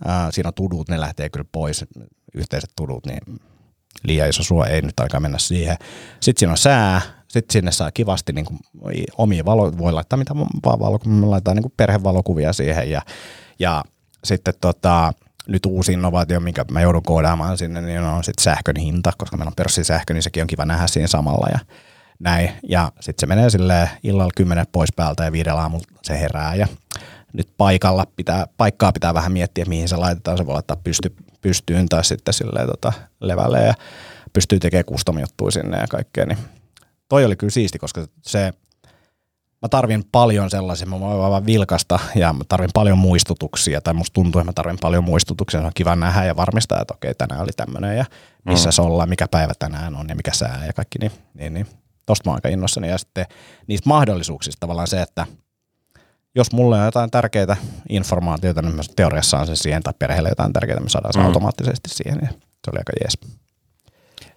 ää, siinä on tudut, ne lähtee kyllä pois, yhteiset tudut, niin liian iso suo ei nyt aika mennä siihen. Sitten siinä on sää, sitten sinne saa kivasti niin kuin, omia valoja, voi laittaa mitä vaan valokuvia, laittaa niin kuin perhevalokuvia siihen ja, ja sitten tota, nyt uusi innovaatio, minkä mä joudun koodaamaan sinne, niin on sitten sähkön hinta, koska meillä on pörssisähkö, niin sekin on kiva nähdä siinä samalla ja näin. Ja sitten se menee sille illalla kymmenen pois päältä ja viidellä aamulla se herää ja nyt paikalla pitää, paikkaa pitää vähän miettiä, mihin se laitetaan. Se voi laittaa pysty, pystyyn tai sitten silleen tota, levälle ja pystyy tekemään custom juttuja sinne ja kaikkea. Niin toi oli kyllä siisti, koska se, mä tarvin paljon sellaisia, mä voin vaan vilkasta ja mä tarvin paljon muistutuksia, tai musta tuntuu, että mä tarvin paljon muistutuksia, se on kiva nähdä ja varmistaa, että okei, tänään oli tämmöinen ja missä mm. se ollaan, mikä päivä tänään on ja mikä sää ja kaikki, niin, niin, niin. tosta mä oon aika innossani ja sitten niistä mahdollisuuksista tavallaan se, että jos mulle on jotain tärkeää informaatiota, niin mä teoriassa on se siihen, tai perheelle jotain tärkeää, me saadaan se mm. automaattisesti siihen, ja se oli aika jees.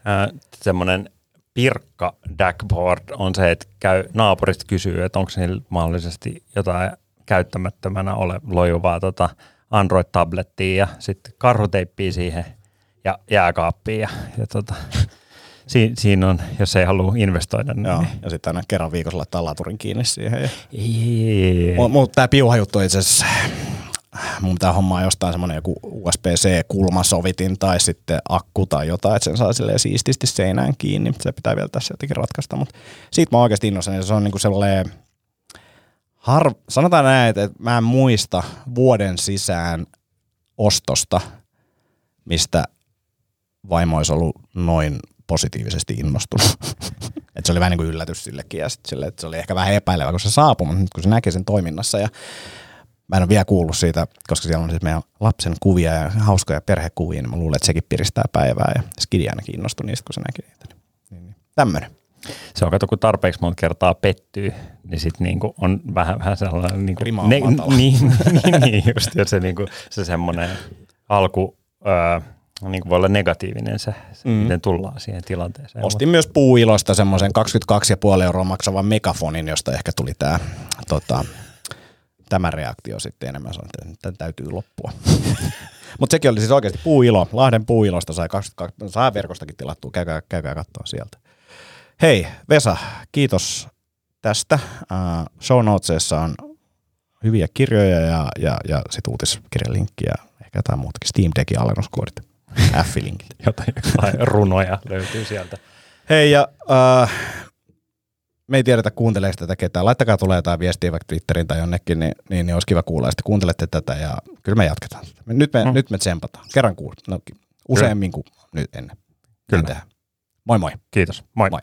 Äh, semmoinen pirkka dashboard on se, että käy naapurista kysyy, että onko niillä mahdollisesti jotain käyttämättömänä ole lojuvaa tota Android-tablettia ja sitten karhuteippii siihen ja jääkaappiin ja, ja tota, si, siinä on, jos ei halua investoida. Niin, Joo, ja sitten aina kerran viikossa laittaa laturin kiinni siihen. Ja... Mutta tämä piuha juttu itse asiassa, mun pitää hommaa jostain semmoinen joku USB-C-kulmasovitin tai sitten akku tai jotain, että sen saa silleen siististi seinään kiinni. Se pitää vielä tässä jotenkin ratkaista, mutta siitä mä oon oikeasti innoissani. Se on niinku sellainen, har, sanotaan näin, että mä en muista vuoden sisään ostosta, mistä vaimo olisi ollut noin positiivisesti innostunut. (laughs) Et se oli vähän niin kuin yllätys sillekin ja sit sille, että se oli ehkä vähän epäilevä, kun se saapui, mutta nyt kun se näki sen toiminnassa ja mä en ole vielä kuullut siitä, koska siellä on siis meidän lapsen kuvia ja hauskoja perhekuvia, niin mä luulen, että sekin piristää päivää ja Skidi ainakin innostui niistä, kun se näki niitä. Niin, niin. Tämmöinen. Se on kato, kun tarpeeksi monta kertaa pettyy, niin sitten niinku on vähän, vähän sellainen... Niinku, ne, (laughs) niin, niin, niin, just, se, niinku, se semmoinen alku... Öö, niin kuin voi olla negatiivinen se, se mm. miten tullaan siihen tilanteeseen. Ostin myös puuilosta semmoisen 22,5 euroa maksavan megafonin, josta ehkä tuli tämä tota, tämä reaktio sitten enemmän. Sanoin, että tämä täytyy loppua. (laughs) Mutta sekin oli siis oikeasti puuilo. Lahden puuilosta sai, 22, saa verkostakin tilattua. Käykää, käykää katsoa sieltä. Hei Vesa, kiitos tästä. Uh, show notesissa on hyviä kirjoja ja, ja, ja sitten uutiskirjalinkki ja ehkä jotain muutakin. Steam Deckin alennuskoodit. F-linkit. (laughs) jotain, runoja löytyy sieltä. Hei ja uh, me ei tiedetä kuunteleeko tätä ketään. Laittakaa tulee jotain viestiä vaikka Twitterin tai jonnekin, niin, niin, niin olisi kiva kuulla. Sitten kuuntelette tätä ja kyllä me jatketaan. Nyt me, mm. nyt me tsempataan. Kerran kuul. No, useammin kuin nyt ennen. Kyllä. Moi moi. Kiitos. Moi. Moi.